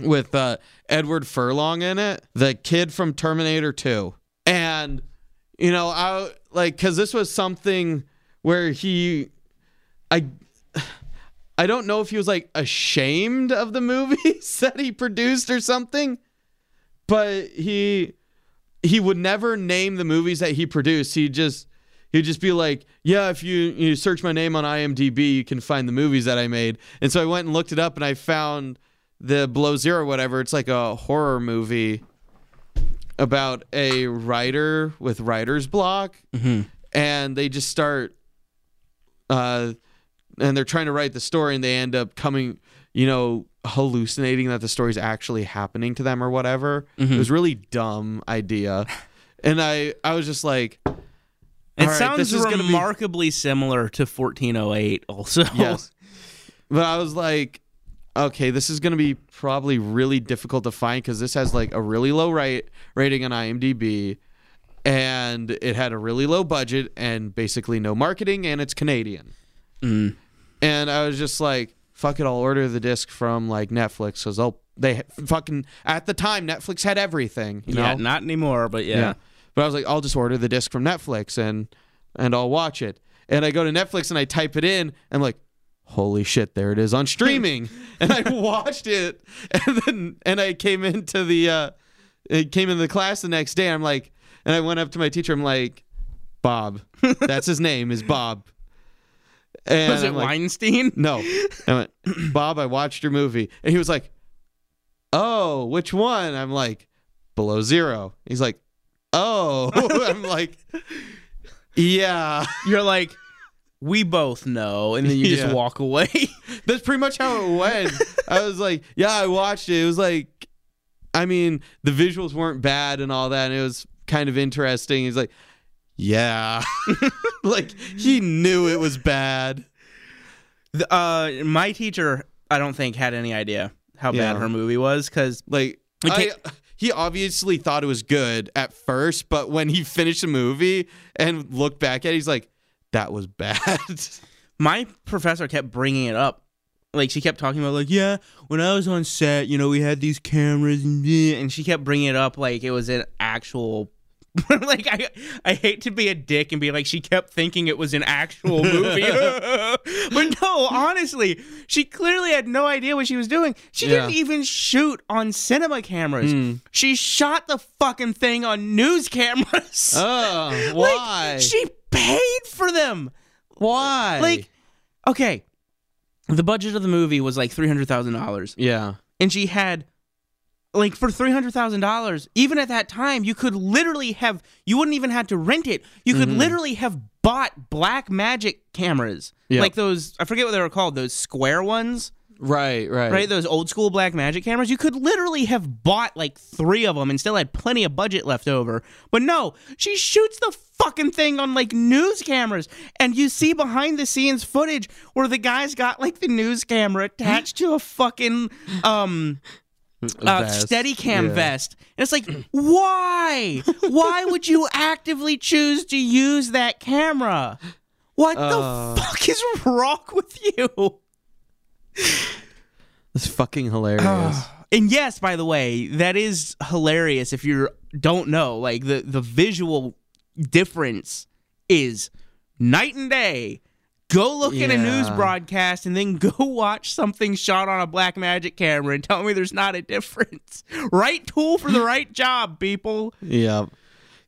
with uh, Edward Furlong in it, the kid from Terminator 2. And you know, I like cuz this was something where he I I don't know if he was like ashamed of the movies that he produced or something, but he he would never name the movies that he produced. He just he'd just be like, "Yeah, if you you search my name on IMDb, you can find the movies that I made." And so I went and looked it up, and I found the Below Zero, whatever. It's like a horror movie about a writer with writer's block, and they just start, uh, and they're trying to write the story, and they end up coming, you know, hallucinating that the story's actually happening to them or whatever. It was really dumb idea, and I I was just like. It right, sounds this is be- remarkably similar to 1408 also. Yes. But I was like, okay, this is going to be probably really difficult to find because this has like a really low rate rating on IMDb, and it had a really low budget and basically no marketing, and it's Canadian. Mm. And I was just like, fuck it, I'll order the disc from like Netflix because they'll they fucking at the time Netflix had everything, you know. Yeah, not anymore, but yeah. Yeah. But I was like, I'll just order the disc from Netflix and and I'll watch it. And I go to Netflix and I type it in. And like, holy shit, there it is on streaming. and I watched it. And then and I came into the uh it came into the class the next day. I'm like, and I went up to my teacher. I'm like, Bob. That's his name is Bob. And Was it like, Weinstein? no. I went, Bob, I watched your movie. And he was like, Oh, which one? I'm like, Below Zero. He's like, Oh. I'm like, Yeah. You're like, we both know, and then you Yeah. just walk away. That's pretty much how it went. I was like, Yeah, I watched it. It was like, I mean, the visuals weren't bad and all that. And it was kind of interesting. He's like, Yeah. like, he knew it was bad. The- uh, my teacher, I don't think had any idea how Yeah. bad her movie was because Like. I, he obviously thought it was good at first, but when he finished the movie and looked back at it, he's like, "That was bad." my professor kept bringing it up. Like she kept talking about like, yeah, when I was on set, you know, we had these cameras and and she kept bringing it up like it was an actual like I I hate to be a dick and be like she kept thinking it was an actual movie. but no, honestly, she clearly had no idea what she was doing. She Yeah. didn't even shoot on cinema cameras. Hmm. She shot the fucking thing on news cameras. oh, Like, why? she paid for them. why? Like, okay, the budget of the movie was like three hundred thousand dollars, yeah, and she had like for three hundred thousand dollars. Even at that time, you could literally have you wouldn't even have to rent it. You could mm-hmm. literally have bought Blackmagic cameras, Yeah. like those. I forget what they were called. Those square ones, right, right, right? Those old school Blackmagic cameras. You could literally have bought like three of them and still had plenty of budget left over. But no, she shoots the fucking thing on like news cameras, and you see behind the scenes footage where the guy's got like the news camera attached to a fucking um. Uh, Steadicam Yeah. vest and it's like why why would you actively choose to use that camera what Uh. the fuck is wrong with you It's fucking hilarious. And yes, by the way, that is hilarious if you don't know. Like the the visual difference is night and day go look at a news broadcast and then go watch something shot on a Blackmagic camera and tell me there's not a difference. Right tool for the right job, people. Yeah.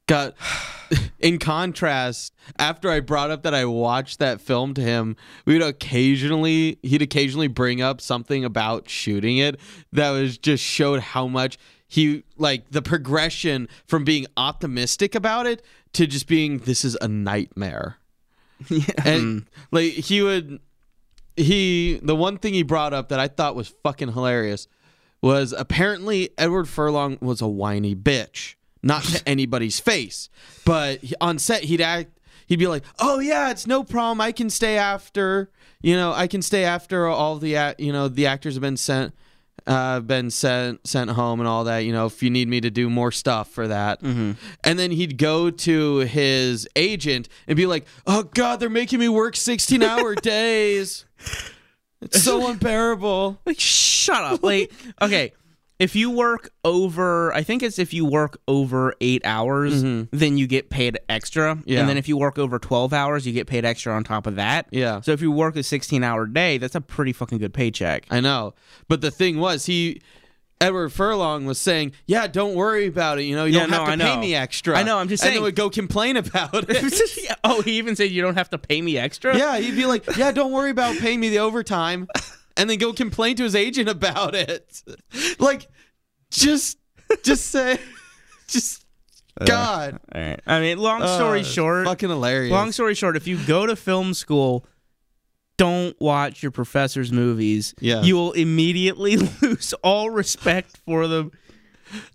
Got in contrast, after I brought up that I watched that film to him, we would occasionally he'd occasionally bring up something about shooting it that was just showed how much he like the progression from being optimistic about it to just being this is a nightmare. Yeah. And hmm. like he would he the one thing he brought up that I thought was fucking hilarious was apparently Edward Furlong was a whiny bitch. Not to anybody's face, but on set he'd act he'd be like, "Oh yeah, it's no problem. I can stay after, you know, I can stay after all the act, you know, the actors have been sent uh been sent sent home and all that, you know, if you need me to do more stuff for that." And then he'd go to his agent and be like, "Oh god, they're making me work 16-hour days. It's so unbearable." Like, shut up. Like, okay, if you work over, I think it's if you work over eight hours, mm-hmm. then you get paid extra. Yeah. And then if you work over 12 hours, you get paid extra on top of that. Yeah. So if you work a 16 hour day, that's a pretty fucking good paycheck. I know. But the thing was, he Edward Furlong was saying, "Yeah, don't worry about it. You know, you Yeah, don't have no, to I pay me extra." I know, I'm just And saying- then would go complain about it. oh, he even said you don't have to pay me extra? yeah, he'd be like, "Yeah, don't worry about paying me the overtime," and then go complain to his agent about it. Like, just, just say, just, God. All right. I mean, long story Uh, short, fucking hilarious. long story short, if you go to film school, don't watch your professor's movies. Yeah. You will immediately lose all respect for them.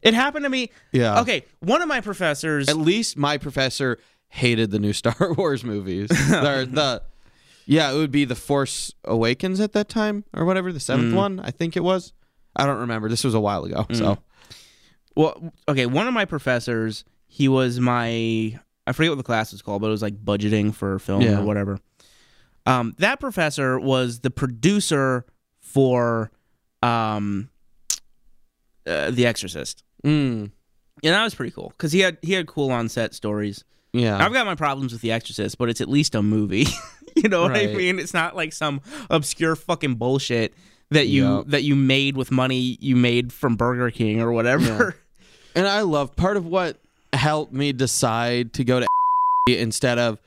It happened to me. yeah. Okay, one of my professors. At least my professor hated the new Star Wars movies. Or the yeah, it would be the Force Awakens at that time or whatever, the Mm. seventh one, I think it was. I don't remember. This was a while ago. So Well, okay, one of my professors, he was my I forget what the class was called, but it was like budgeting for film Yeah. or whatever. Um, that professor was the producer for um, uh, The Exorcist, mm, and that was pretty cool because he had he had cool on set stories. yeah. I've got my problems with The Exorcist, but it's at least a movie. you know what I mean? It's not like some obscure fucking bullshit that you Yeah. that you made with money you made from Burger King or whatever. And I love part of what helped me decide to go to instead of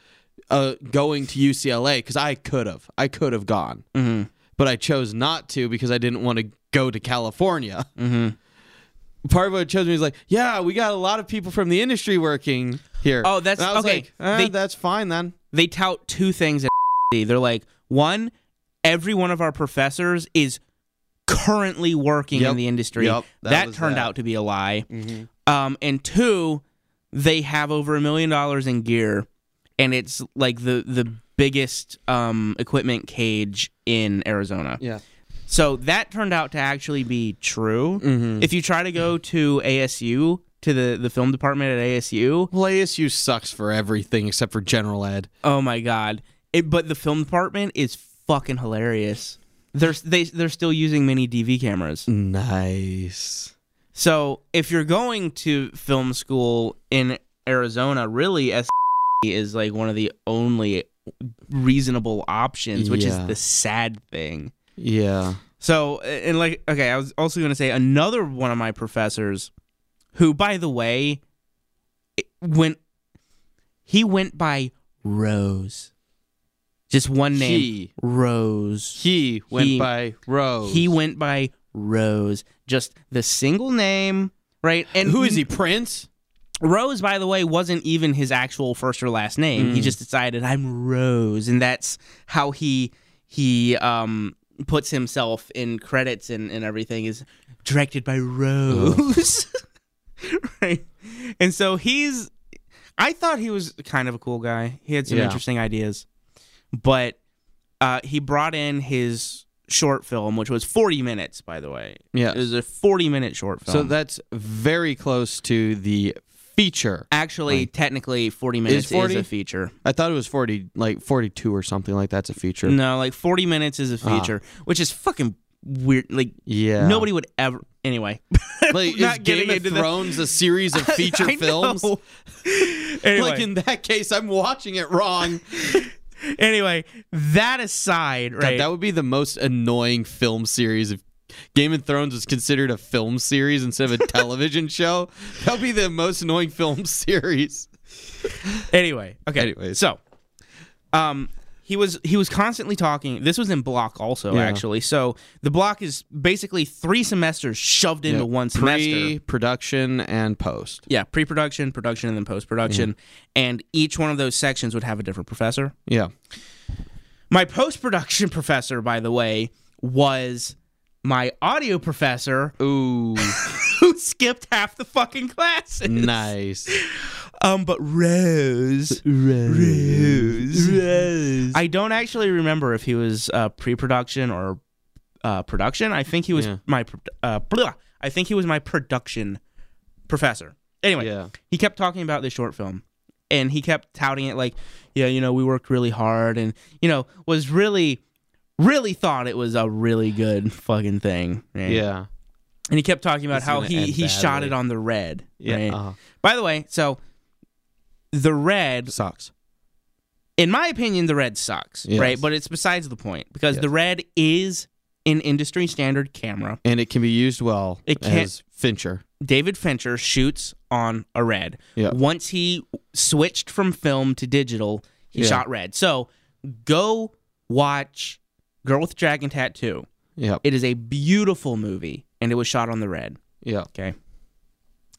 uh, going to UCLA because I could have, I could have gone, Mhm. but I chose not to because I didn't want to go to California. Mhm. Part of what chose me is like, yeah, we got a lot of people from the industry working here. Oh, that's- was okay. Like, eh, They- that's fine then. they tout two things at they're like one every one of our professors is currently working Yep. in the industry Yep, that that, turned that. out to be a lie um, and two they have over a million dollars in gear and it's like the the biggest um, equipment cage in arizona Yeah. so that turned out to actually be true Mm-hmm. if you try to go to asu to the, the film department at asu Well, ASU sucks for everything except for general ed. Oh my god! It, but the film department is fucking hilarious. They're they they're still using mini DV cameras. Nice. So if you're going to film school in Arizona, really, S is like one of the only reasonable options, which Yeah. is the sad thing. Yeah. So and like okay, I was also going to say another one of my professors, who by the way, went he went by Rose. Just one name, He Rose. he went He- by Rose. He went by Rose. Just the single name, right? And Who is he? Prince? Rose, by the way, wasn't even his actual first or last name. He Mm. just decided I'm Rose, and that's how he he um puts himself in credits and, and everything is directed by Rose. right. And so he's I thought he was kind of a cool guy. He had some Yeah. interesting ideas. But uh, he brought in his short film, which was 40 minutes, by the way. Yeah. It was a 40 minute short film. So that's very close to the feature. Actually, technically, 40 minutes is, 40? a feature. I thought it was 40, like 42 or something like that's a feature. No, like 40 minutes is a feature, which is fucking weird. Like, Ah. Yeah. nobody would ever. Anyway. Like, Not is Game of into the- Thrones a series of feature I films? anyway. Like in that case, I'm watching it wrong. Anyway, that aside, God, right? that would be the most annoying film series if Game of Thrones was considered a film series instead of a television show. That would be the most annoying film series. anyway, okay. Anyways. so, um, he was he was constantly talking. This was in block also, Yeah. actually. So the block is basically three semesters shoved into one semester. Pre-production and post. Yeah, pre-production, production, and then post-production, and each one of those sections would have a different professor. Yeah. My post-production professor, by the way, was my audio professor Ooh, who skipped half the fucking classes. nice. Um, but Rose, Rose, Rose. I don't actually remember if he was uh, pre-production or uh, production. I think he was Yeah. my uh, blah. I think he was my production professor. Anyway, Yeah. he kept talking about this short film, and he kept touting it like, yeah, you know, we worked really hard, and you know, was really, really thought it was a really good fucking thing. right? Yeah. and he kept talking about It's how he he shot it on the red. Yeah. right? uh, By the way, so the red sucks. in my opinion, the red sucks, Yes. right? But it's besides the point because Yes. the red is an industry standard camera. And it can be used well It as Fincher. David Fincher shoots on a red. Yeah. Once he switched from film to digital, he Yeah. shot red. So go watch Girl with Dragon Tattoo. Yep. It is a beautiful movie, and it was shot on the red. Yep. Okay.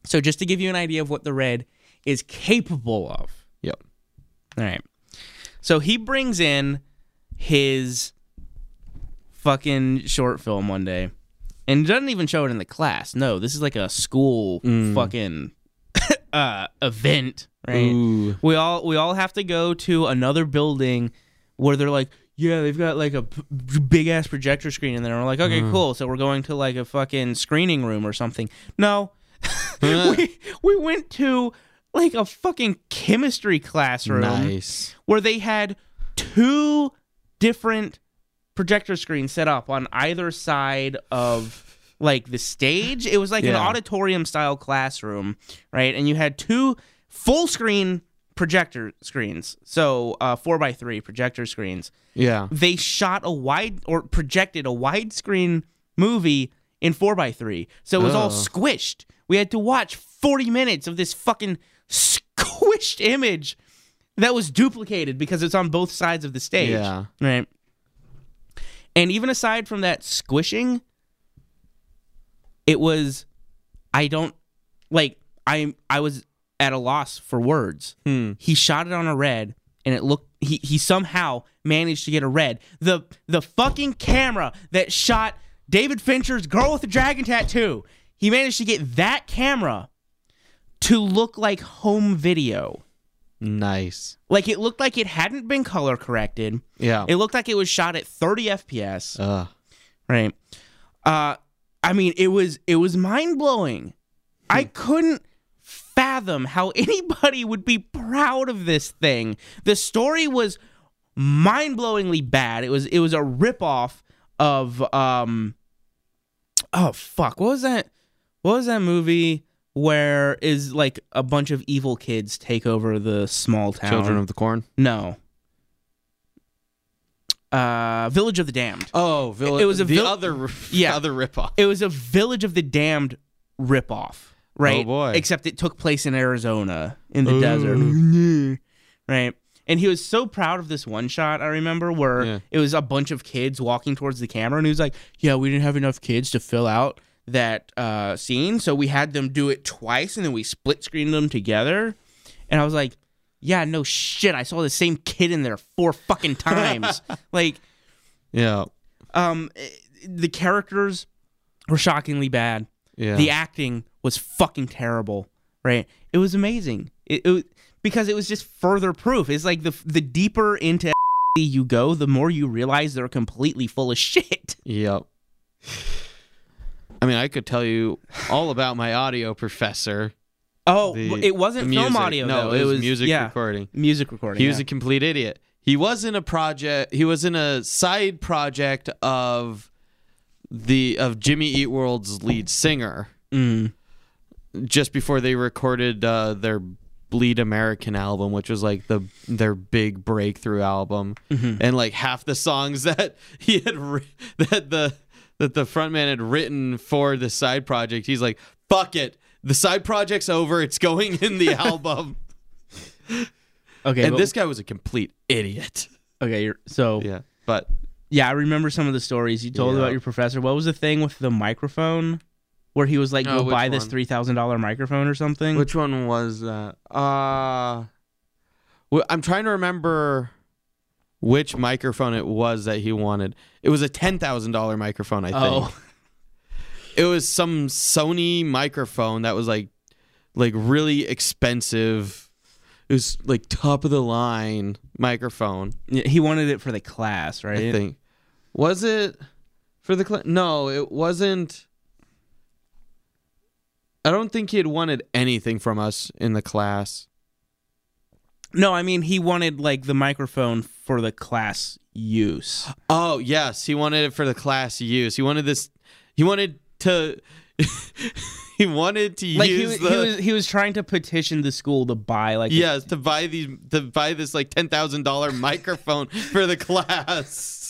So just to give you an idea of what the red is capable of. Yep. All right. So he brings in his fucking short film one day and doesn't even show it in the class. No, this is like a school Mm. fucking uh event, right? Ooh. We all we all have to go to another building where they're like, yeah, they've got like a big ass projector screen in there. And we're like, okay, Mm. cool. So we're going to like a fucking screening room or something. No, we we went to like a fucking chemistry classroom Nice. where they had two different projector screens set up on either side of like the stage. It was like an auditorium style classroom, right? And you had two full screen projector screens. So uh, four by three projector screens. Yeah. They shot a wide or projected a widescreen movie in four by three. So it was all squished. We had to watch 40 minutes of this fucking squished image that was duplicated because it's on both sides of the stage. Yeah. Right. And even aside from that squishing, it was I don't like I I was at a loss for words. Hmm. He shot it on a red and it looked he he somehow managed to get a red. The the fucking camera that shot David Fincher's Girl with the Dragon Tattoo. He managed to get that camera to look like home video. Nice. Like it looked like it hadn't been color corrected. Yeah. It looked like it was shot at 30 FPS. uh, Right. Uh I mean it was it was mind-blowing. I couldn't fathom how anybody would be proud of this thing. The story was mind-blowingly bad. It was it was a ripoff of um Oh fuck. What was that? What was that movie where is like a bunch of evil kids take over the small town? Children of the Corn. No. Uh Village of the Damned. Oh, vill- It was a the other Yeah. other ripoff. It was a Village of the Damned ripoff, right? Oh, boy. Except it took place in Arizona in the Oh. desert, right? And he was so proud of this one shot. I remember where Yeah. it was a bunch of kids walking towards the camera, and he was like, "Yeah, we didn't have enough kids to fill out that uh, scene, so we had them do it twice, and then we split screened them together." And I was like, "Yeah, no shit, I saw the same kid in there four fucking times." like, Yeah. um, eh, the characters were shockingly bad. Yeah. The acting was fucking terrible. Right? It was amazing. It, it because it was just further proof. It's like the the deeper into you go, the more you realize they're completely full of shit. Yep. I mean, I could tell you all about my audio professor. Oh, The- it wasn't film audio No, though. it was music yeah, recording. music recording. He was a complete idiot. He was in a project. He was in a side project of the of Jimmy Eat World's lead singer. Mm. Just before they recorded uh, their Bleed American album, which was like the their big breakthrough album, and like half the songs that he had ri- that the that the frontman had written for the side project, he's like, "Fuck it, the side project's over. It's going in the album." Okay, and but- this guy was a complete idiot. okay. You're, so yeah. Yeah, I remember some of the stories you told Yeah. about your professor. What was the thing with the microphone, where he was like, Oh, "Go which buy this three thousand dollar microphone or something"? Which one was that? Uh, I'm trying to remember which microphone it was that he wanted. It was a ten thousand dollar microphone, I think. oh, It was some Sony microphone that was like, like really expensive. It was like top of the line microphone. Yeah, he wanted it for the class, right? I think. Was it for the cl- No, it wasn't. I don't think he had wanted anything from us in the class. No, I mean he wanted like the microphone for the class use. Oh yes, he wanted it for the class use. He wanted this. He wanted to. he wanted to Like he use was, the. he was he was trying to petition the school to buy like yes, to buy these to buy this like ten thousand dollar microphone for the class.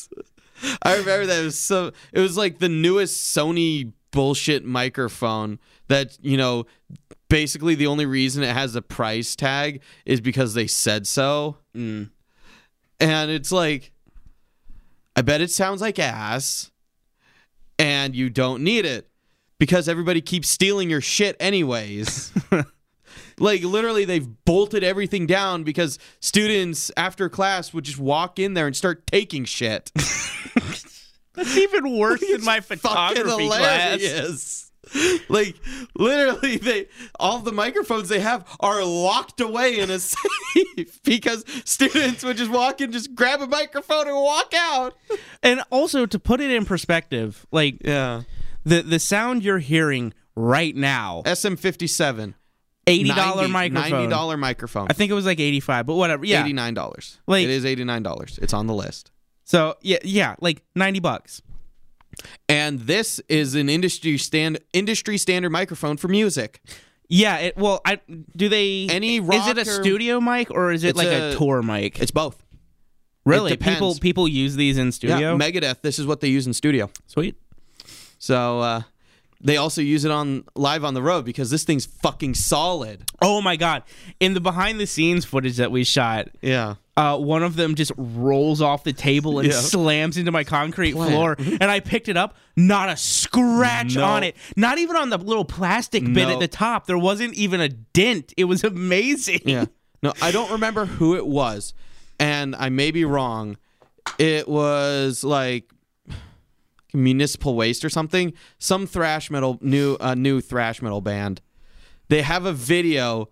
I remember that it was so. It was like the newest Sony bullshit microphone that you know. Basically, the only reason it has a price tag is because they said so. Mm. and it's like i bet it sounds like ass and you don't need it because everybody keeps stealing your shit anyways like literally they've bolted everything down because students after class would just walk in there and start taking shit. That's even worse than my photography class. hilarious. Like literally they all the microphones they have are locked away in a safe because students would just walk in just grab a microphone and walk out. And also to put it in perspective, like yeah. the the sound you're hearing right now, SM57 eighty dollar microphone. $90 microphone I think it was like eighty five, but whatever. Yeah. $89 Like- it is $89 it's on the list So yeah, yeah, like ninety bucks. and this is an industry stand industry standard microphone for music Yeah. It, well, I do they Any is it a studio mic or is it like a, a- tour mic? it's both really depends. people people use these in studio. yeah megadeth this is what they use in studio Sweet. So uh, they also use it on live on the road because this thing's fucking solid. Oh my god! In the behind the scenes footage that we shot, Yeah. uh, one of them just rolls off the table and Yeah. slams into my concrete floor, and I picked it up. Not a scratch No. on it. Not even on the little plastic bit at the top. There wasn't even a dent. It was amazing. Yeah. No, I don't remember who it was, and I may be wrong. It was like municipal waste or something. Some thrash metal new uh, new thrash metal band. They have a video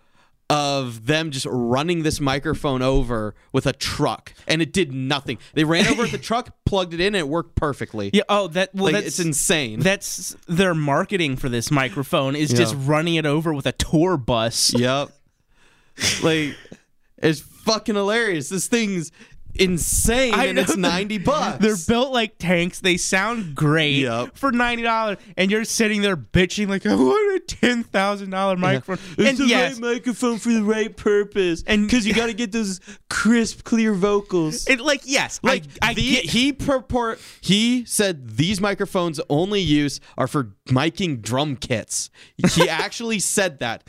of them just running this microphone over with a truck, and it did nothing. They ran over the truck, plugged it in, and it worked perfectly. Yeah. Oh, that. Well, like that's it's insane. That's their marketing for this microphone is just running it over with a tour bus. Yep. like it's fucking hilarious. This thing's insane I and it's 90 bucks. They're built like tanks. They sound great Yep. for ninety dollars, and you're sitting there bitching like, "I want a ten thousand dollar microphone." And the yes, right microphone for the right purpose. And- because you got to get those crisp, clear vocals. it like yes, like I, I the, get, he purport he said these microphones only use are for miking drum kits. He actually said that.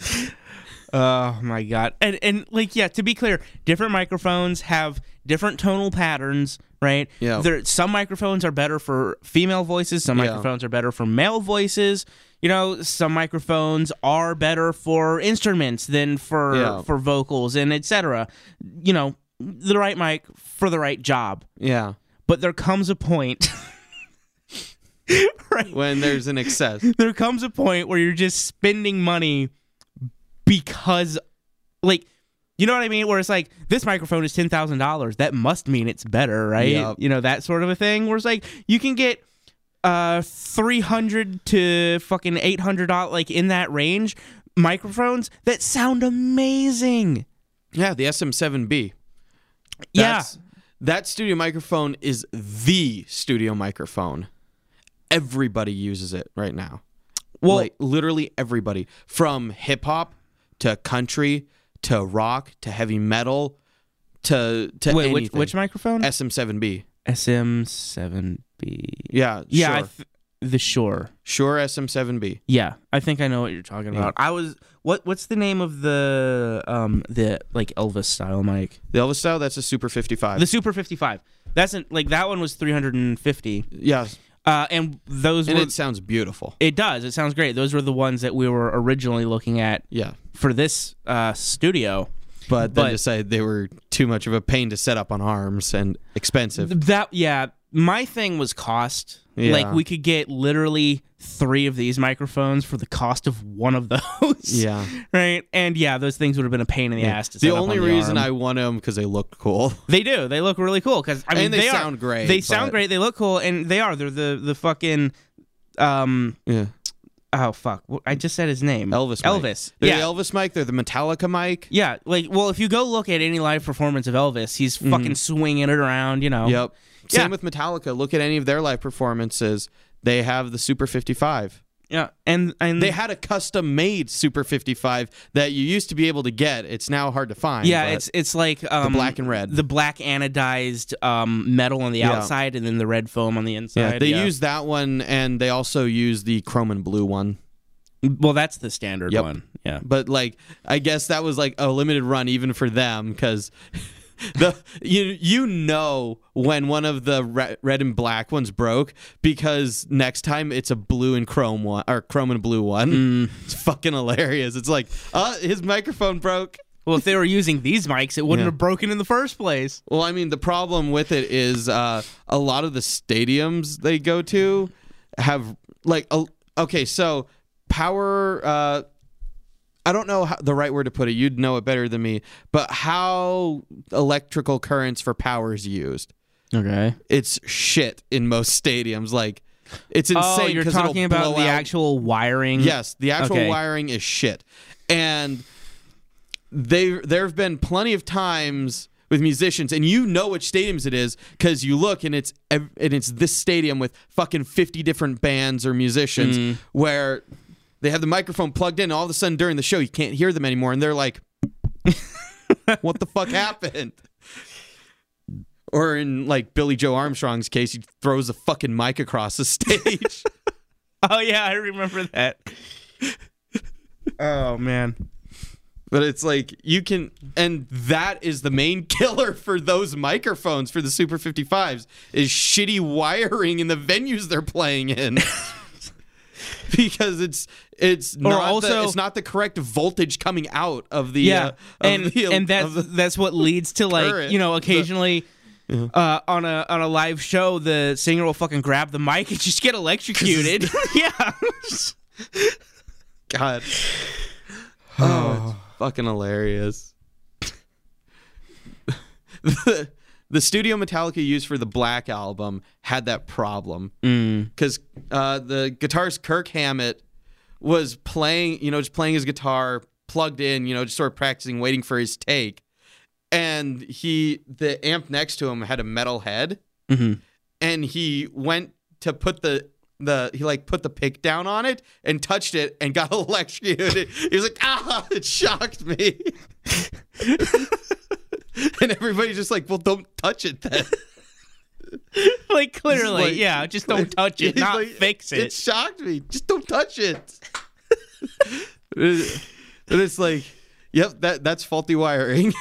Oh my god. And and like yeah, to be clear, different microphones have different tonal patterns, right? Yeah. There some microphones are better for female voices, some Yeah. microphones are better for male voices. You know, some microphones are better for instruments than for Yeah. for vocals and etc. You know, the right mic for the right job. Yeah. But there comes a point right When there's an excess. there comes a point where you're just spending money because like you know what I mean? Where it's like this microphone is ten thousand dollars. That must mean it's better, right? Yep. You know that sort of a thing. Where it's like you can get uh three hundred to fucking eight hundred dollars, like in that range, microphones that sound amazing. Yeah, the SM7B. Yeah, That studio microphone is the studio microphone. Everybody uses it right now. Well- like literally everybody from hip hop to country to rock to heavy metal to to Wait, which, anything. which microphone? SM7B. SM7B. Yeah, Yeah, I sure. th- the Shure. sure SM7B. Yeah, I think I know what you're talking Yeah. about. I was what? What's the name of the um the like Elvis style mic? The Elvis style, that's a Super 55. The Super 55. That's an, like that one was 350. yeah, Uh, and those and were. it sounds beautiful. It does. It sounds great. Those were the ones that we were originally looking at Yeah, for this uh, studio. but then But- say they were too much of a pain to set up on arms and expensive. That yeah, my thing was cost. Yeah. Like we could get literally three of these microphones for the cost of one of those. Yeah. Right. And yeah, those things would have been a pain in the ass to set The only on the reason arm. I won them because they looked cool. They do. They look really cool because I mean And they are- sound great, They sound great. They look cool, and they are. They're the the fucking um. Yeah. Oh fuck! I just said his name. Elvis. Elvis. They're yeah. the Elvis mic. They're the Metallica mic. yeah. Like, well, if you go look at any live performance of Elvis, he's fucking swinging it around. You know. Yep. Same Yeah. with Metallica. Look at any of their live performances. They have the Super 55. Yeah. And and They had a custom made Super 55 that you used to be able to get. It's now hard to find. yeah, it's it's like um, black and red. the black anodized um, metal on the Yeah. outside, and then the red foam on the inside. yeah. They use that one, and they also use the chrome and blue one. well, that's the standard Yep. one. Yeah. But like, I guess that was like a limited run even for them because the you you know when one of the re- red and black ones broke because next time it's a blue and chrome one or chrome and blue one. Mm. It's fucking hilarious. It's like, uh, his microphone broke. Well, if they were using these mics, it wouldn't Yeah. have broken in the first place. Well, I mean, the problem with it is uh, a lot of the stadiums they go to have like a, okay, so power. Uh, I don't know how, the right word to put it. You'd know it better than me. But how electrical currents for power is used? Okay. It's shit in most stadiums. Like it's insane. Oh, you're talking about the out- actual wiring. Yes, the actual Okay. wiring is shit. And they there have been plenty of times with musicians and you know which stadiums it is cuz you look and it's and it's this stadium with fucking 50 different bands or musicians Mm. where they have the microphone plugged in all of a sudden during the show you can't hear them anymore and they're like what the fuck happened? Or in like Billie Joe Armstrong's case, he throws a fucking mic across the stage. Oh yeah, I remember that. oh man. But it's like you can, and that is the main killer for those microphones for the Super 55s is shitty wiring in the venues they're playing in. because it's it's not also- the, it's not the correct voltage coming out of the Yeah, uh, of and the- and that's the- that's what leads to like current. you know occasionally. Uh, on a on a live show, the singer will fucking grab the mic and just get electrocuted. yeah, God. Oh, it's fucking hilarious. The, studio Metallica used for the Black album had that problem because uh, the guitarist Kirk Hammett was playing, you know, just playing his guitar plugged in, you know, just sort of practicing, waiting for his take, and he the amp next to him had a metal head, Mhm. and he went to put the the he like put the pick down on it and touched it and got electrocuted. He was like, ah, it shocked me. and everybody's just like, well, don't touch it then. like clearly, like- yeah. Just don't touch it, not like, fix it. It shocked me. Just don't touch it. and it's like, yep, that that's faulty wiring.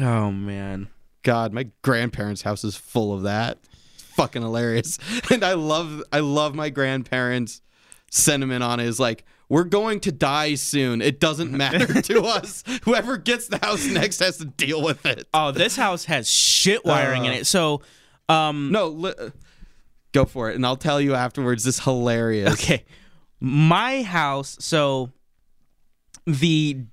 oh man. God, my grandparents' house is full of that. It's fucking hilarious. And I love I love my grandparents' sentiment on it is like, we're going to die soon. It doesn't matter to us. Whoever gets the house next has to deal with it. Oh, this house has shit wiring in Uh. it. So, um, No, li- go for it, and I'll tell you afterwards. This is hilarious. Okay. My house, so the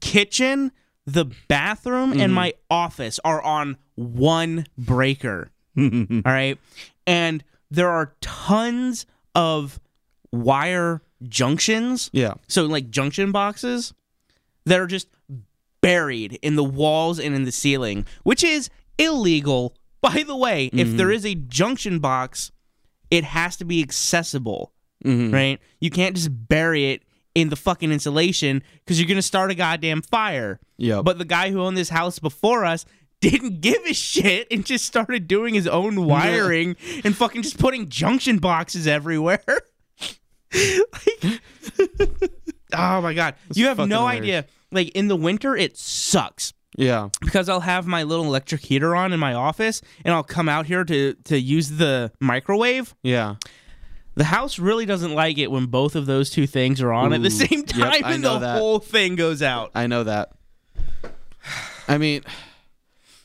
kitchen, the bathroom, and my office are on one breaker. All right. And there are tons of wire junctions. Yeah. So, like junction boxes that are just buried in the walls and in the ceiling, which is illegal. By the way, if there is a junction box, it has to be accessible, Mhm. right? You can't just bury it in the fucking insulation because you're gonna start a goddamn fire. Yeah. But the guy who owned this house before us didn't give a shit and just started doing his own wiring and fucking just putting junction boxes everywhere. Like- oh my god. you have no hilarious. idea. Like in the winter it sucks yeah. because I'll have my little electric heater on in my office and I'll come out here to to use the microwave. Yeah. The house really doesn't like it when both of those two things are on at the same time I and the that. whole thing goes out. I know that. I mean,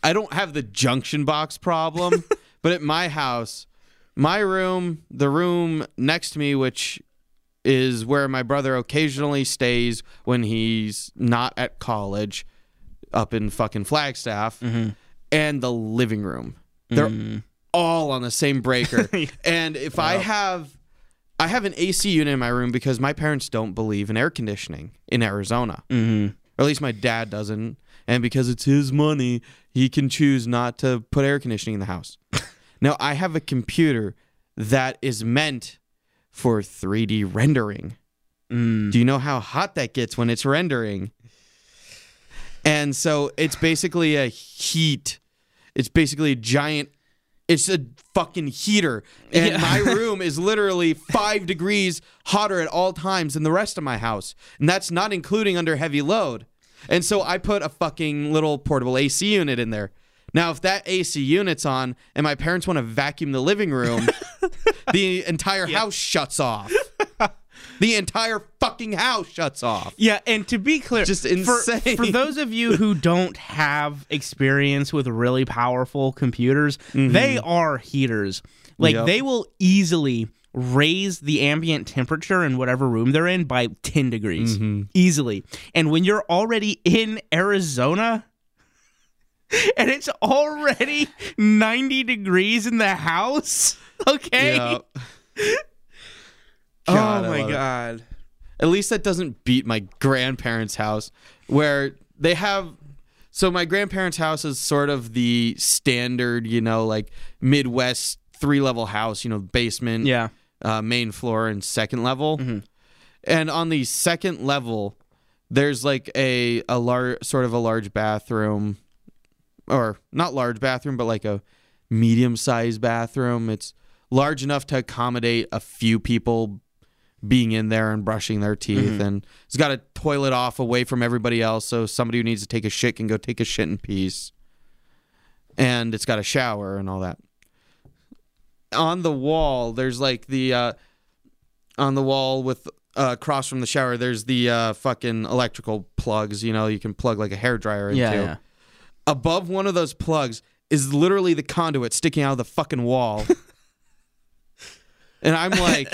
I don't have the junction box problem, but at my house, my room, the room next to me, which is where my brother occasionally stays when he's not at college up in fucking Flagstaff, and the living room. They're all on the same breaker. and if I have I have an AC unit in my room because my parents don't believe in air conditioning in Arizona. Mm-hmm. Or at least my dad doesn't. And because it's his money, he can choose not to put air conditioning in the house. now, I have a computer that is meant for 3D rendering. Mm. Do you know how hot that gets when it's rendering? And so it's basically a heat. It's basically a giant. It's a fucking heater. And Yeah. my room is literally five degrees hotter at all times than the rest of my house. And that's not including under heavy load. And so I put a fucking little portable AC unit in there. Now, if that AC unit's on and my parents want to vacuum the living room, the entire house shuts off. The entire fucking house shuts off. Yeah, and to be clear, Just for- insane. For, those of you who don't have experience with really powerful computers, mm-hmm. they are heaters. Like Yep. they will easily raise the ambient temperature in whatever room they're in by 10 degrees mm-hmm. easily. And when you're already in Arizona and it's already 90 degrees in the house, okay? Yep. oh God, I my love it. god. At least that doesn't beat my grandparents' house, where they have. So my grandparents' house is sort of the standard, you know, like Midwest three level house. You know, basement, Yeah. uh, main floor, and second level. And on the second level, there's like a a large, sort of a large bathroom, or not large bathroom, but like a medium sized bathroom. It's large enough to accommodate a few people being in there and brushing their teeth and it's got a toilet off away from everybody else so somebody who needs to take a shit can go take a shit in peace and it's got a shower and all that on the wall there's like the uh on the wall with uh, across from the shower there's the uh fucking electrical plugs you know you can plug like a hair dryer into Yeah. yeah. Above one of those plugs is literally the conduit sticking out of the fucking wall. and I'm like,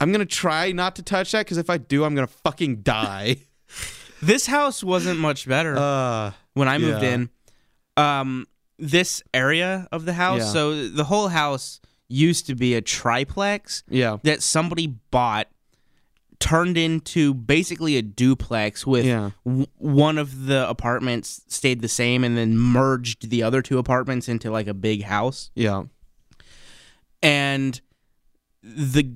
I'm gonna try not to touch that because if I do, I'm gonna fucking die. This house wasn't much better. Uh, when I moved yeah. in. Um, this area of the house, Yeah. so the whole house used to be a triplex yeah, that somebody bought, turned into basically a duplex with Yeah. w- one of the apartments stayed the same and then merged the other two apartments into like a big house. yeah, And the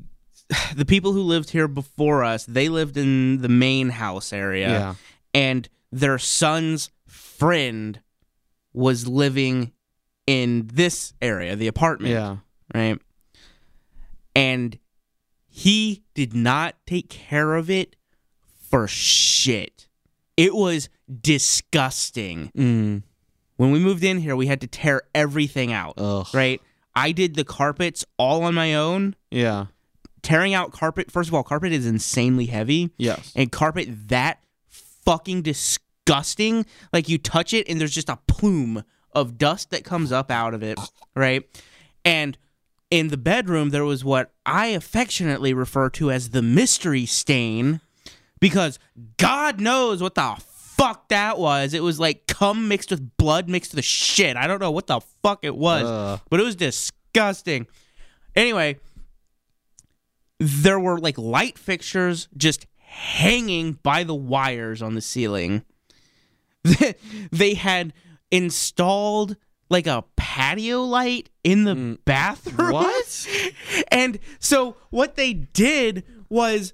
the people who lived here before us, they lived in the main house area yeah, and their son's friend was living in this area, the apartment, yeah. right? And he did not take care of it for shit. It was disgusting. Mm. When we moved in here, we had to tear everything out, Ugh. right? I did the carpets all on my own. Yeah. Tearing out carpet, first of all, carpet is insanely heavy. Yes. and carpet that fucking disgusting. Like you touch it and there's just a plume of dust that comes up out of it, right? And in the bedroom there was what I affectionately refer to as the mystery stain because God knows what the fuck that was. It was like cum mixed with blood mixed with shit. I don't know what the fuck it was, Ugh. but it was disgusting. Anyway, there were like light fixtures just hanging by the wires on the ceiling. they had installed like a patio light in the mm, bathroom. What? And so what they did was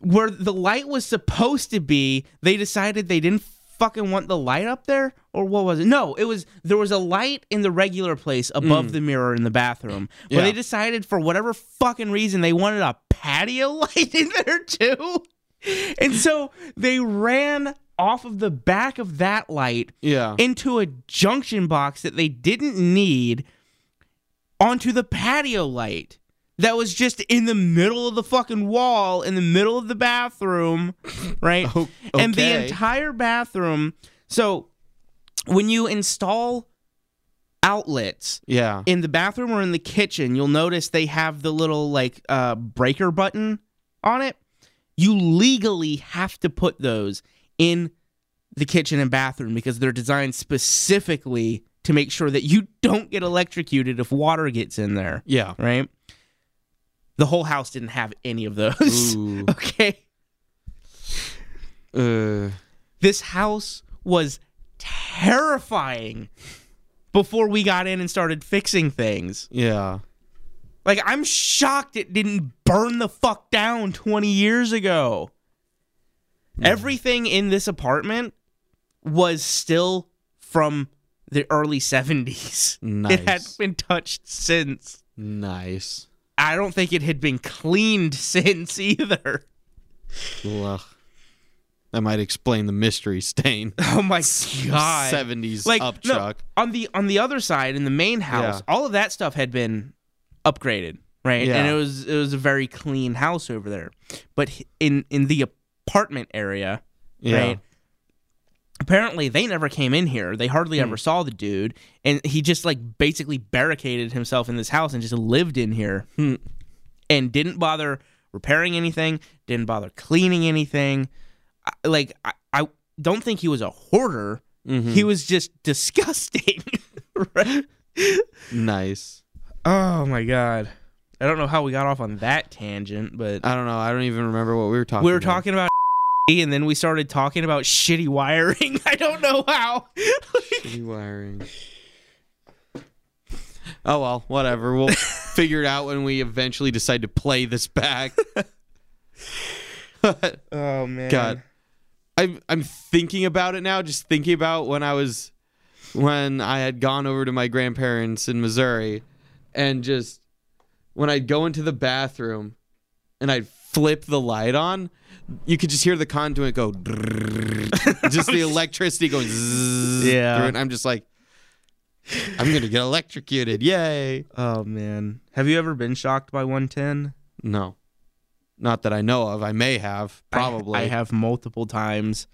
where the light was supposed to be, they decided they didn't fucking want the light up there or what was it? No, it was there was a light in the regular place above mm. the mirror in the bathroom. But Yeah. they decided for whatever fucking reason they wanted a patio light in there too. And so they ran off of the back of that light Yeah. into a junction box that they didn't need onto the patio light that was just in the middle of the fucking wall in the middle of the bathroom, right? O- And the entire bathroom. So when you install outlets yeah. in the bathroom or in the kitchen, you'll notice they have the little like uh, breaker button on it. You legally have to put those in the kitchen and bathroom because they're designed specifically to make sure that you don't get electrocuted if water gets in there, Yeah. right? The whole house didn't have any of those. Ooh. okay. Uh, This house was terrifying before we got in and started fixing things. yeah. Like I'm shocked it didn't burn the fuck down 20 years ago. Everything in this apartment was still from the early 70s. It had Nice. been touched since. Nice. I don't think it had been cleaned since either. Ugh. That might explain the mystery stain. Oh my god. 70s like up no, on the on the other side in the main house, Yeah. all of that stuff had been upgraded, right? Yeah. And it was it was a very clean house over there. But in in the apartment area, Yeah. right? Apparently, they never came in here. They hardly Hmm. ever saw the dude, and he just like basically barricaded himself in this house and just lived in here, Hmm. and didn't bother repairing anything, didn't bother cleaning anything. I- Like I, I don't think he was a hoarder. Mhm. He was just disgusting. right? Nice. Oh my god. I don't know how we got off on that tangent, but I don't know. I don't even remember what we were talking we were about. talking about and then we started talking about shitty wiring. I don't know how. Shitty wiring. Oh well, whatever. We'll figure it out when we eventually decide to play this back. oh man. God. I'm I'm thinking about it now, just thinking about when I was when I had gone over to my grandparents in Missouri and just when I'd go into the bathroom and I'd flip the light on, you could just hear the conduit go just the electricity going Yeah. through. And I'm just like I'm gonna get electrocuted. Yay. Oh man. Have you ever been shocked by 110? No. Not that I know of. I may have. Probably. I, I have multiple times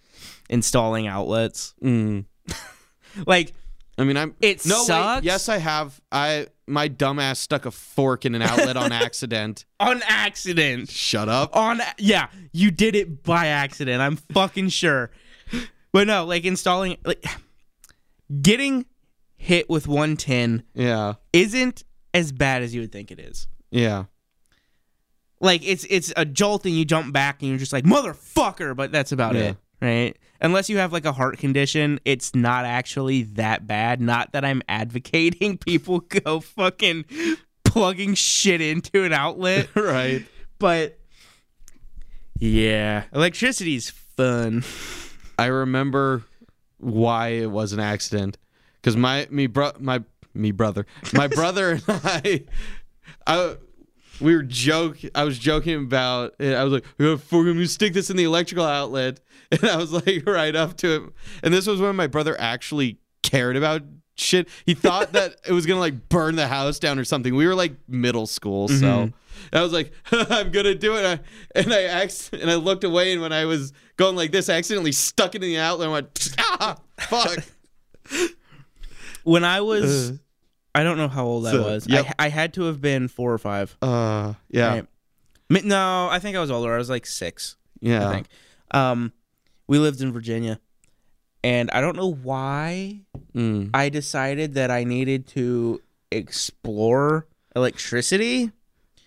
installing outlets. Mm. Like I mean, I'm. It no, wait. sucks. Yes, I have. I my dumbass stuck a fork in an outlet on accident. on accident. Shut up. on yeah you did it by accident i'm fucking sure but no like installing like getting hit with 110 Yeah, isn't as bad as you would think it is yeah, like it's it's a jolt and you jump back and you're just like motherfucker but that's about Yeah. it right unless you have like a heart condition it's not actually that bad not that i'm advocating people go fucking plugging shit into an outlet right. but yeah, electricity's fun. I remember why it was an accident because my me bro my me brother my brother and I I we were joke I was joking about it. I was like we're gonna stick this in the electrical outlet? And I was like right up to it and this was when my brother actually cared about shit. He thought that it was gonna like burn the house down or something. We were like middle school so I was like I'm gonna do it. I, and I acc- and I looked away and when I was going like this I accidentally stuck it in the outlet and went ah fuck. When I was, I don't know how old I was. yep. I, I had to have been four or five. uh yeah Right. No, I think I was older. I was like six. yeah I think. Um, we lived in Virginia, and I don't know why Mm. I decided that I needed to explore electricity.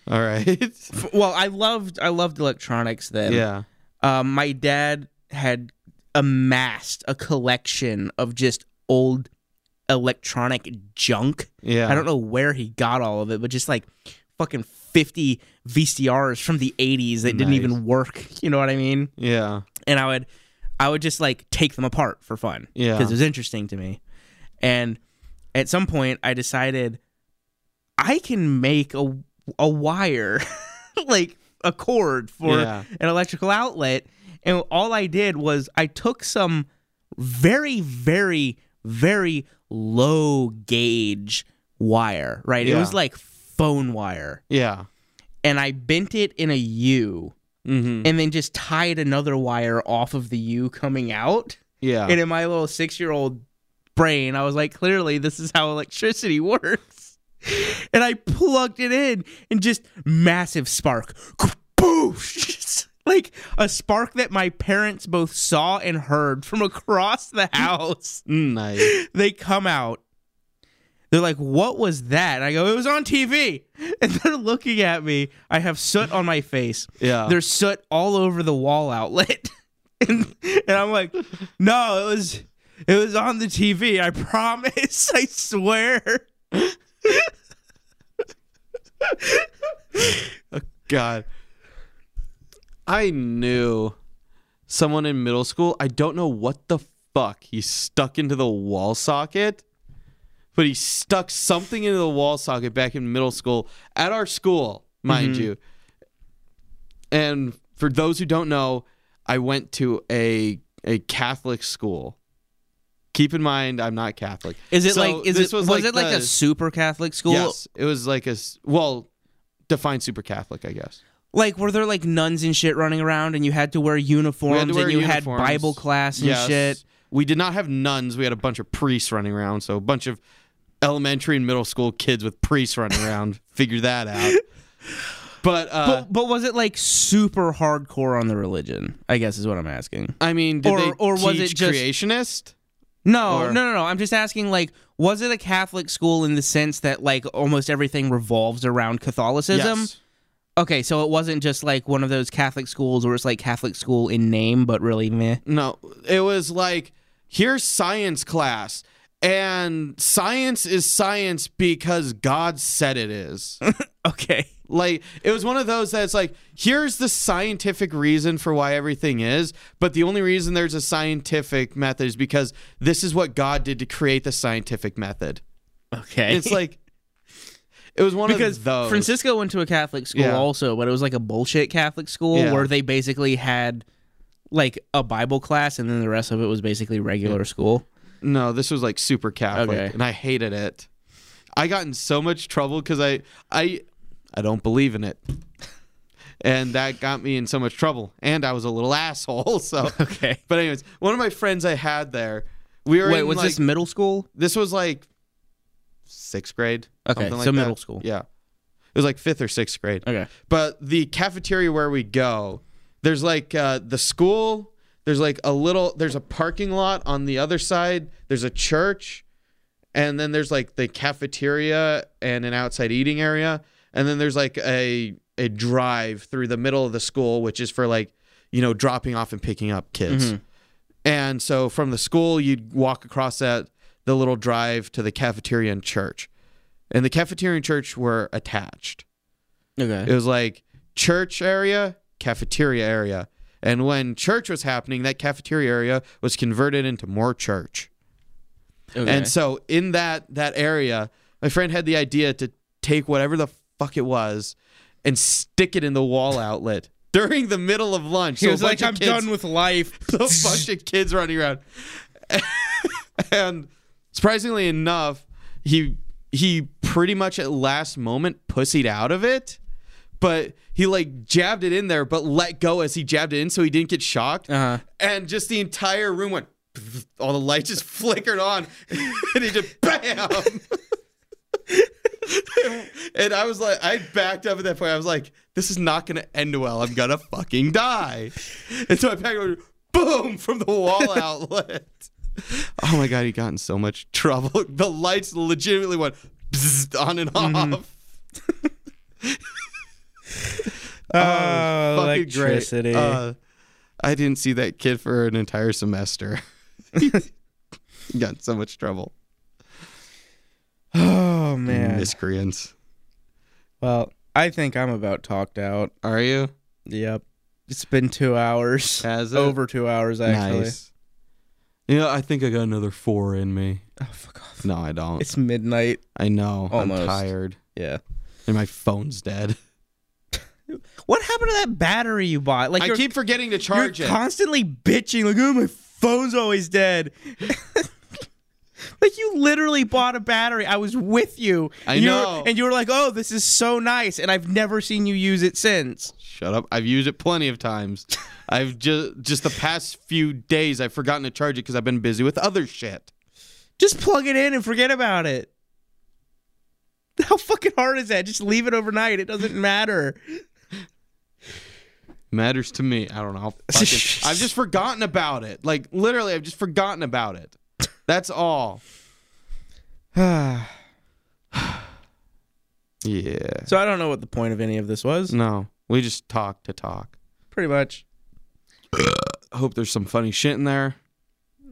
all right Well, I loved I loved electronics then. yeah um, my dad had amassed a collection of just old electronic junk. yeah I don't know where he got all of it, but just like fucking 50 VCRs from the 80s that didn't even work. You know what I mean? Yeah. And I would, I would just like take them apart for fun. Yeah. Because it was interesting to me. And at some point, I decided I can make a, a wire, like a cord for Yeah. an electrical outlet. And all I did was I took some very, very, very low gauge wire, right? It was like phone wire. Yeah. And I bent it in a U Mm-hmm. and then just tied another wire off of the U coming out. Yeah. And in my little six year old brain, I was like, clearly, this is how electricity works. And I plugged it in and just massive spark. Boosh! Like a spark that my parents both saw and heard from across the house. Mm, nice. they come out. They're like, what was that? And I go, it was on TV. And they're looking at me. I have soot on my face. Yeah. There's soot all over the wall outlet. and, and I'm like, no, it was it was on the TV. I promise. I swear. Oh, God. I knew someone in middle school. I don't know what the fuck he stuck into the wall socket, but he stuck something into the wall socket back in middle school at our school, mind mm-hmm. you. And for those who don't know, I went to a a Catholic school. Keep in mind, I'm not Catholic. Is it So like is this it was, it like the- a super Catholic school? Yes, it was like a well, defined super Catholic, I guess. Like were there like nuns and shit running around and you had to wear uniforms wear and you uniforms. had Bible class and Yes. shit? We did not have nuns. We had a bunch of priests running around. So a bunch of elementary and middle school kids with priests running around. Figure that out. But, uh, But, but was it like super hardcore on the religion? I guess is what I'm asking. I mean, did or- they or was it teach just- creationist? No, Or- no, no, no. I'm just asking, like, was it a Catholic school in the sense that, like, almost everything revolves around Catholicism? Yes. Okay, so it wasn't just like one of those Catholic schools where it's like Catholic school in name, but really meh. No, it was like here's science class, and science is science because God said it is. Okay. Like it was one of those that's like, here's the scientific reason for why everything is, but the only reason there's a scientific method is because this is what God did to create the scientific method. Okay. It's like it was one because of those. Francisco went to a Catholic school Yeah. also, but it was like a bullshit Catholic school Yeah. where they basically had like a Bible class and then the rest of it was basically regular school. No, this was like super Catholic, Okay. and I hated it. I got in so much trouble because I, I, I don't believe in it, and that got me in so much trouble. And I was a little asshole. So, Okay. but anyways, one of my friends I had there, we were Wait, was like, this middle school? This was like sixth grade. Okay, something like so that. middle school. Yeah, it was like fifth or sixth grade. Okay. But the cafeteria where we go, there's like uh, the school. There's like a little. There's a parking lot on the other side. There's a church, and then there's like the cafeteria and an outside eating area, and then there's like a a drive through the middle of the school, which is for like you know dropping off and picking up kids. Mhm. And so from the school, you'd walk across that the little drive to the cafeteria and church, and the cafeteria and church were attached. Okay. It was like church area, cafeteria area. And when church was happening, that cafeteria area was converted into more church. okay. And so in that that area, my friend had the idea to take whatever the fuck it was and stick it in the wall outlet during the middle of lunch. he So was like, I'm kids- done with life. a bunch of kids running around. and surprisingly enough, he he pretty much at last moment pussied out of it. But he like jabbed it in there, but let go as he jabbed it in, so he didn't get shocked. Uh-huh. And just the entire room went. All the lights just flickered on, and he just bam. and I was like, I backed up at that point. I was like, this is not going to end well. I'm gonna fucking die. And so I backed up, boom, from the wall outlet. Oh my god, he got in so much trouble. The lights legitimately went on and off. Oh, fucking electricity. Uh, I didn't see that kid for an entire semester. he got in so much trouble. oh man. Miscreants. Well, I think I'm about talked out. Are you? Yep. It's been two hours. Has it? Over two hours, actually. Nice. Yeah, I think I got another four in me. Oh, fuck off. No, I don't. It's midnight. I know. Almost. I'm tired. Yeah. And my phone's dead. What happened to that battery you bought? Like I keep forgetting to charge you're it. constantly bitching, like, oh, my phone's always dead. like you literally bought a battery. I was with you. I You were- know. and you were like, oh, this is so nice, and I've never seen you use it since. Shut up. I've used it plenty of times. I've just just the past few days I've forgotten to charge it because I've been busy with other shit. Just plug it in and forget about it. How fucking hard is that? Just leave it overnight. It doesn't matter. Matters to me. I don't know. Fucking- I've just forgotten about it. Like literally, I've just forgotten about it. That's all. Yeah. So I don't know what the point of any of this was. No, we just talk to talk. Pretty much. Hope there's some funny shit in there,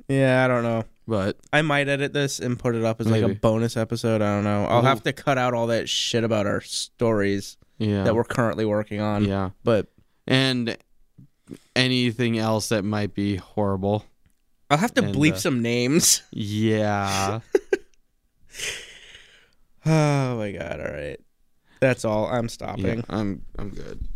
Yeah, I don't know. but I might edit this and put it up as like a Maybe. bonus episode. I don't know. I'll have to cut out all that shit about our stories yeah, that we're currently working on. yeah, But and anything else that might be horrible. I'll have to And, bleep uh, some names. Yeah. Oh my god! All right, that's all. I'm stopping. yeah I'm I'm good.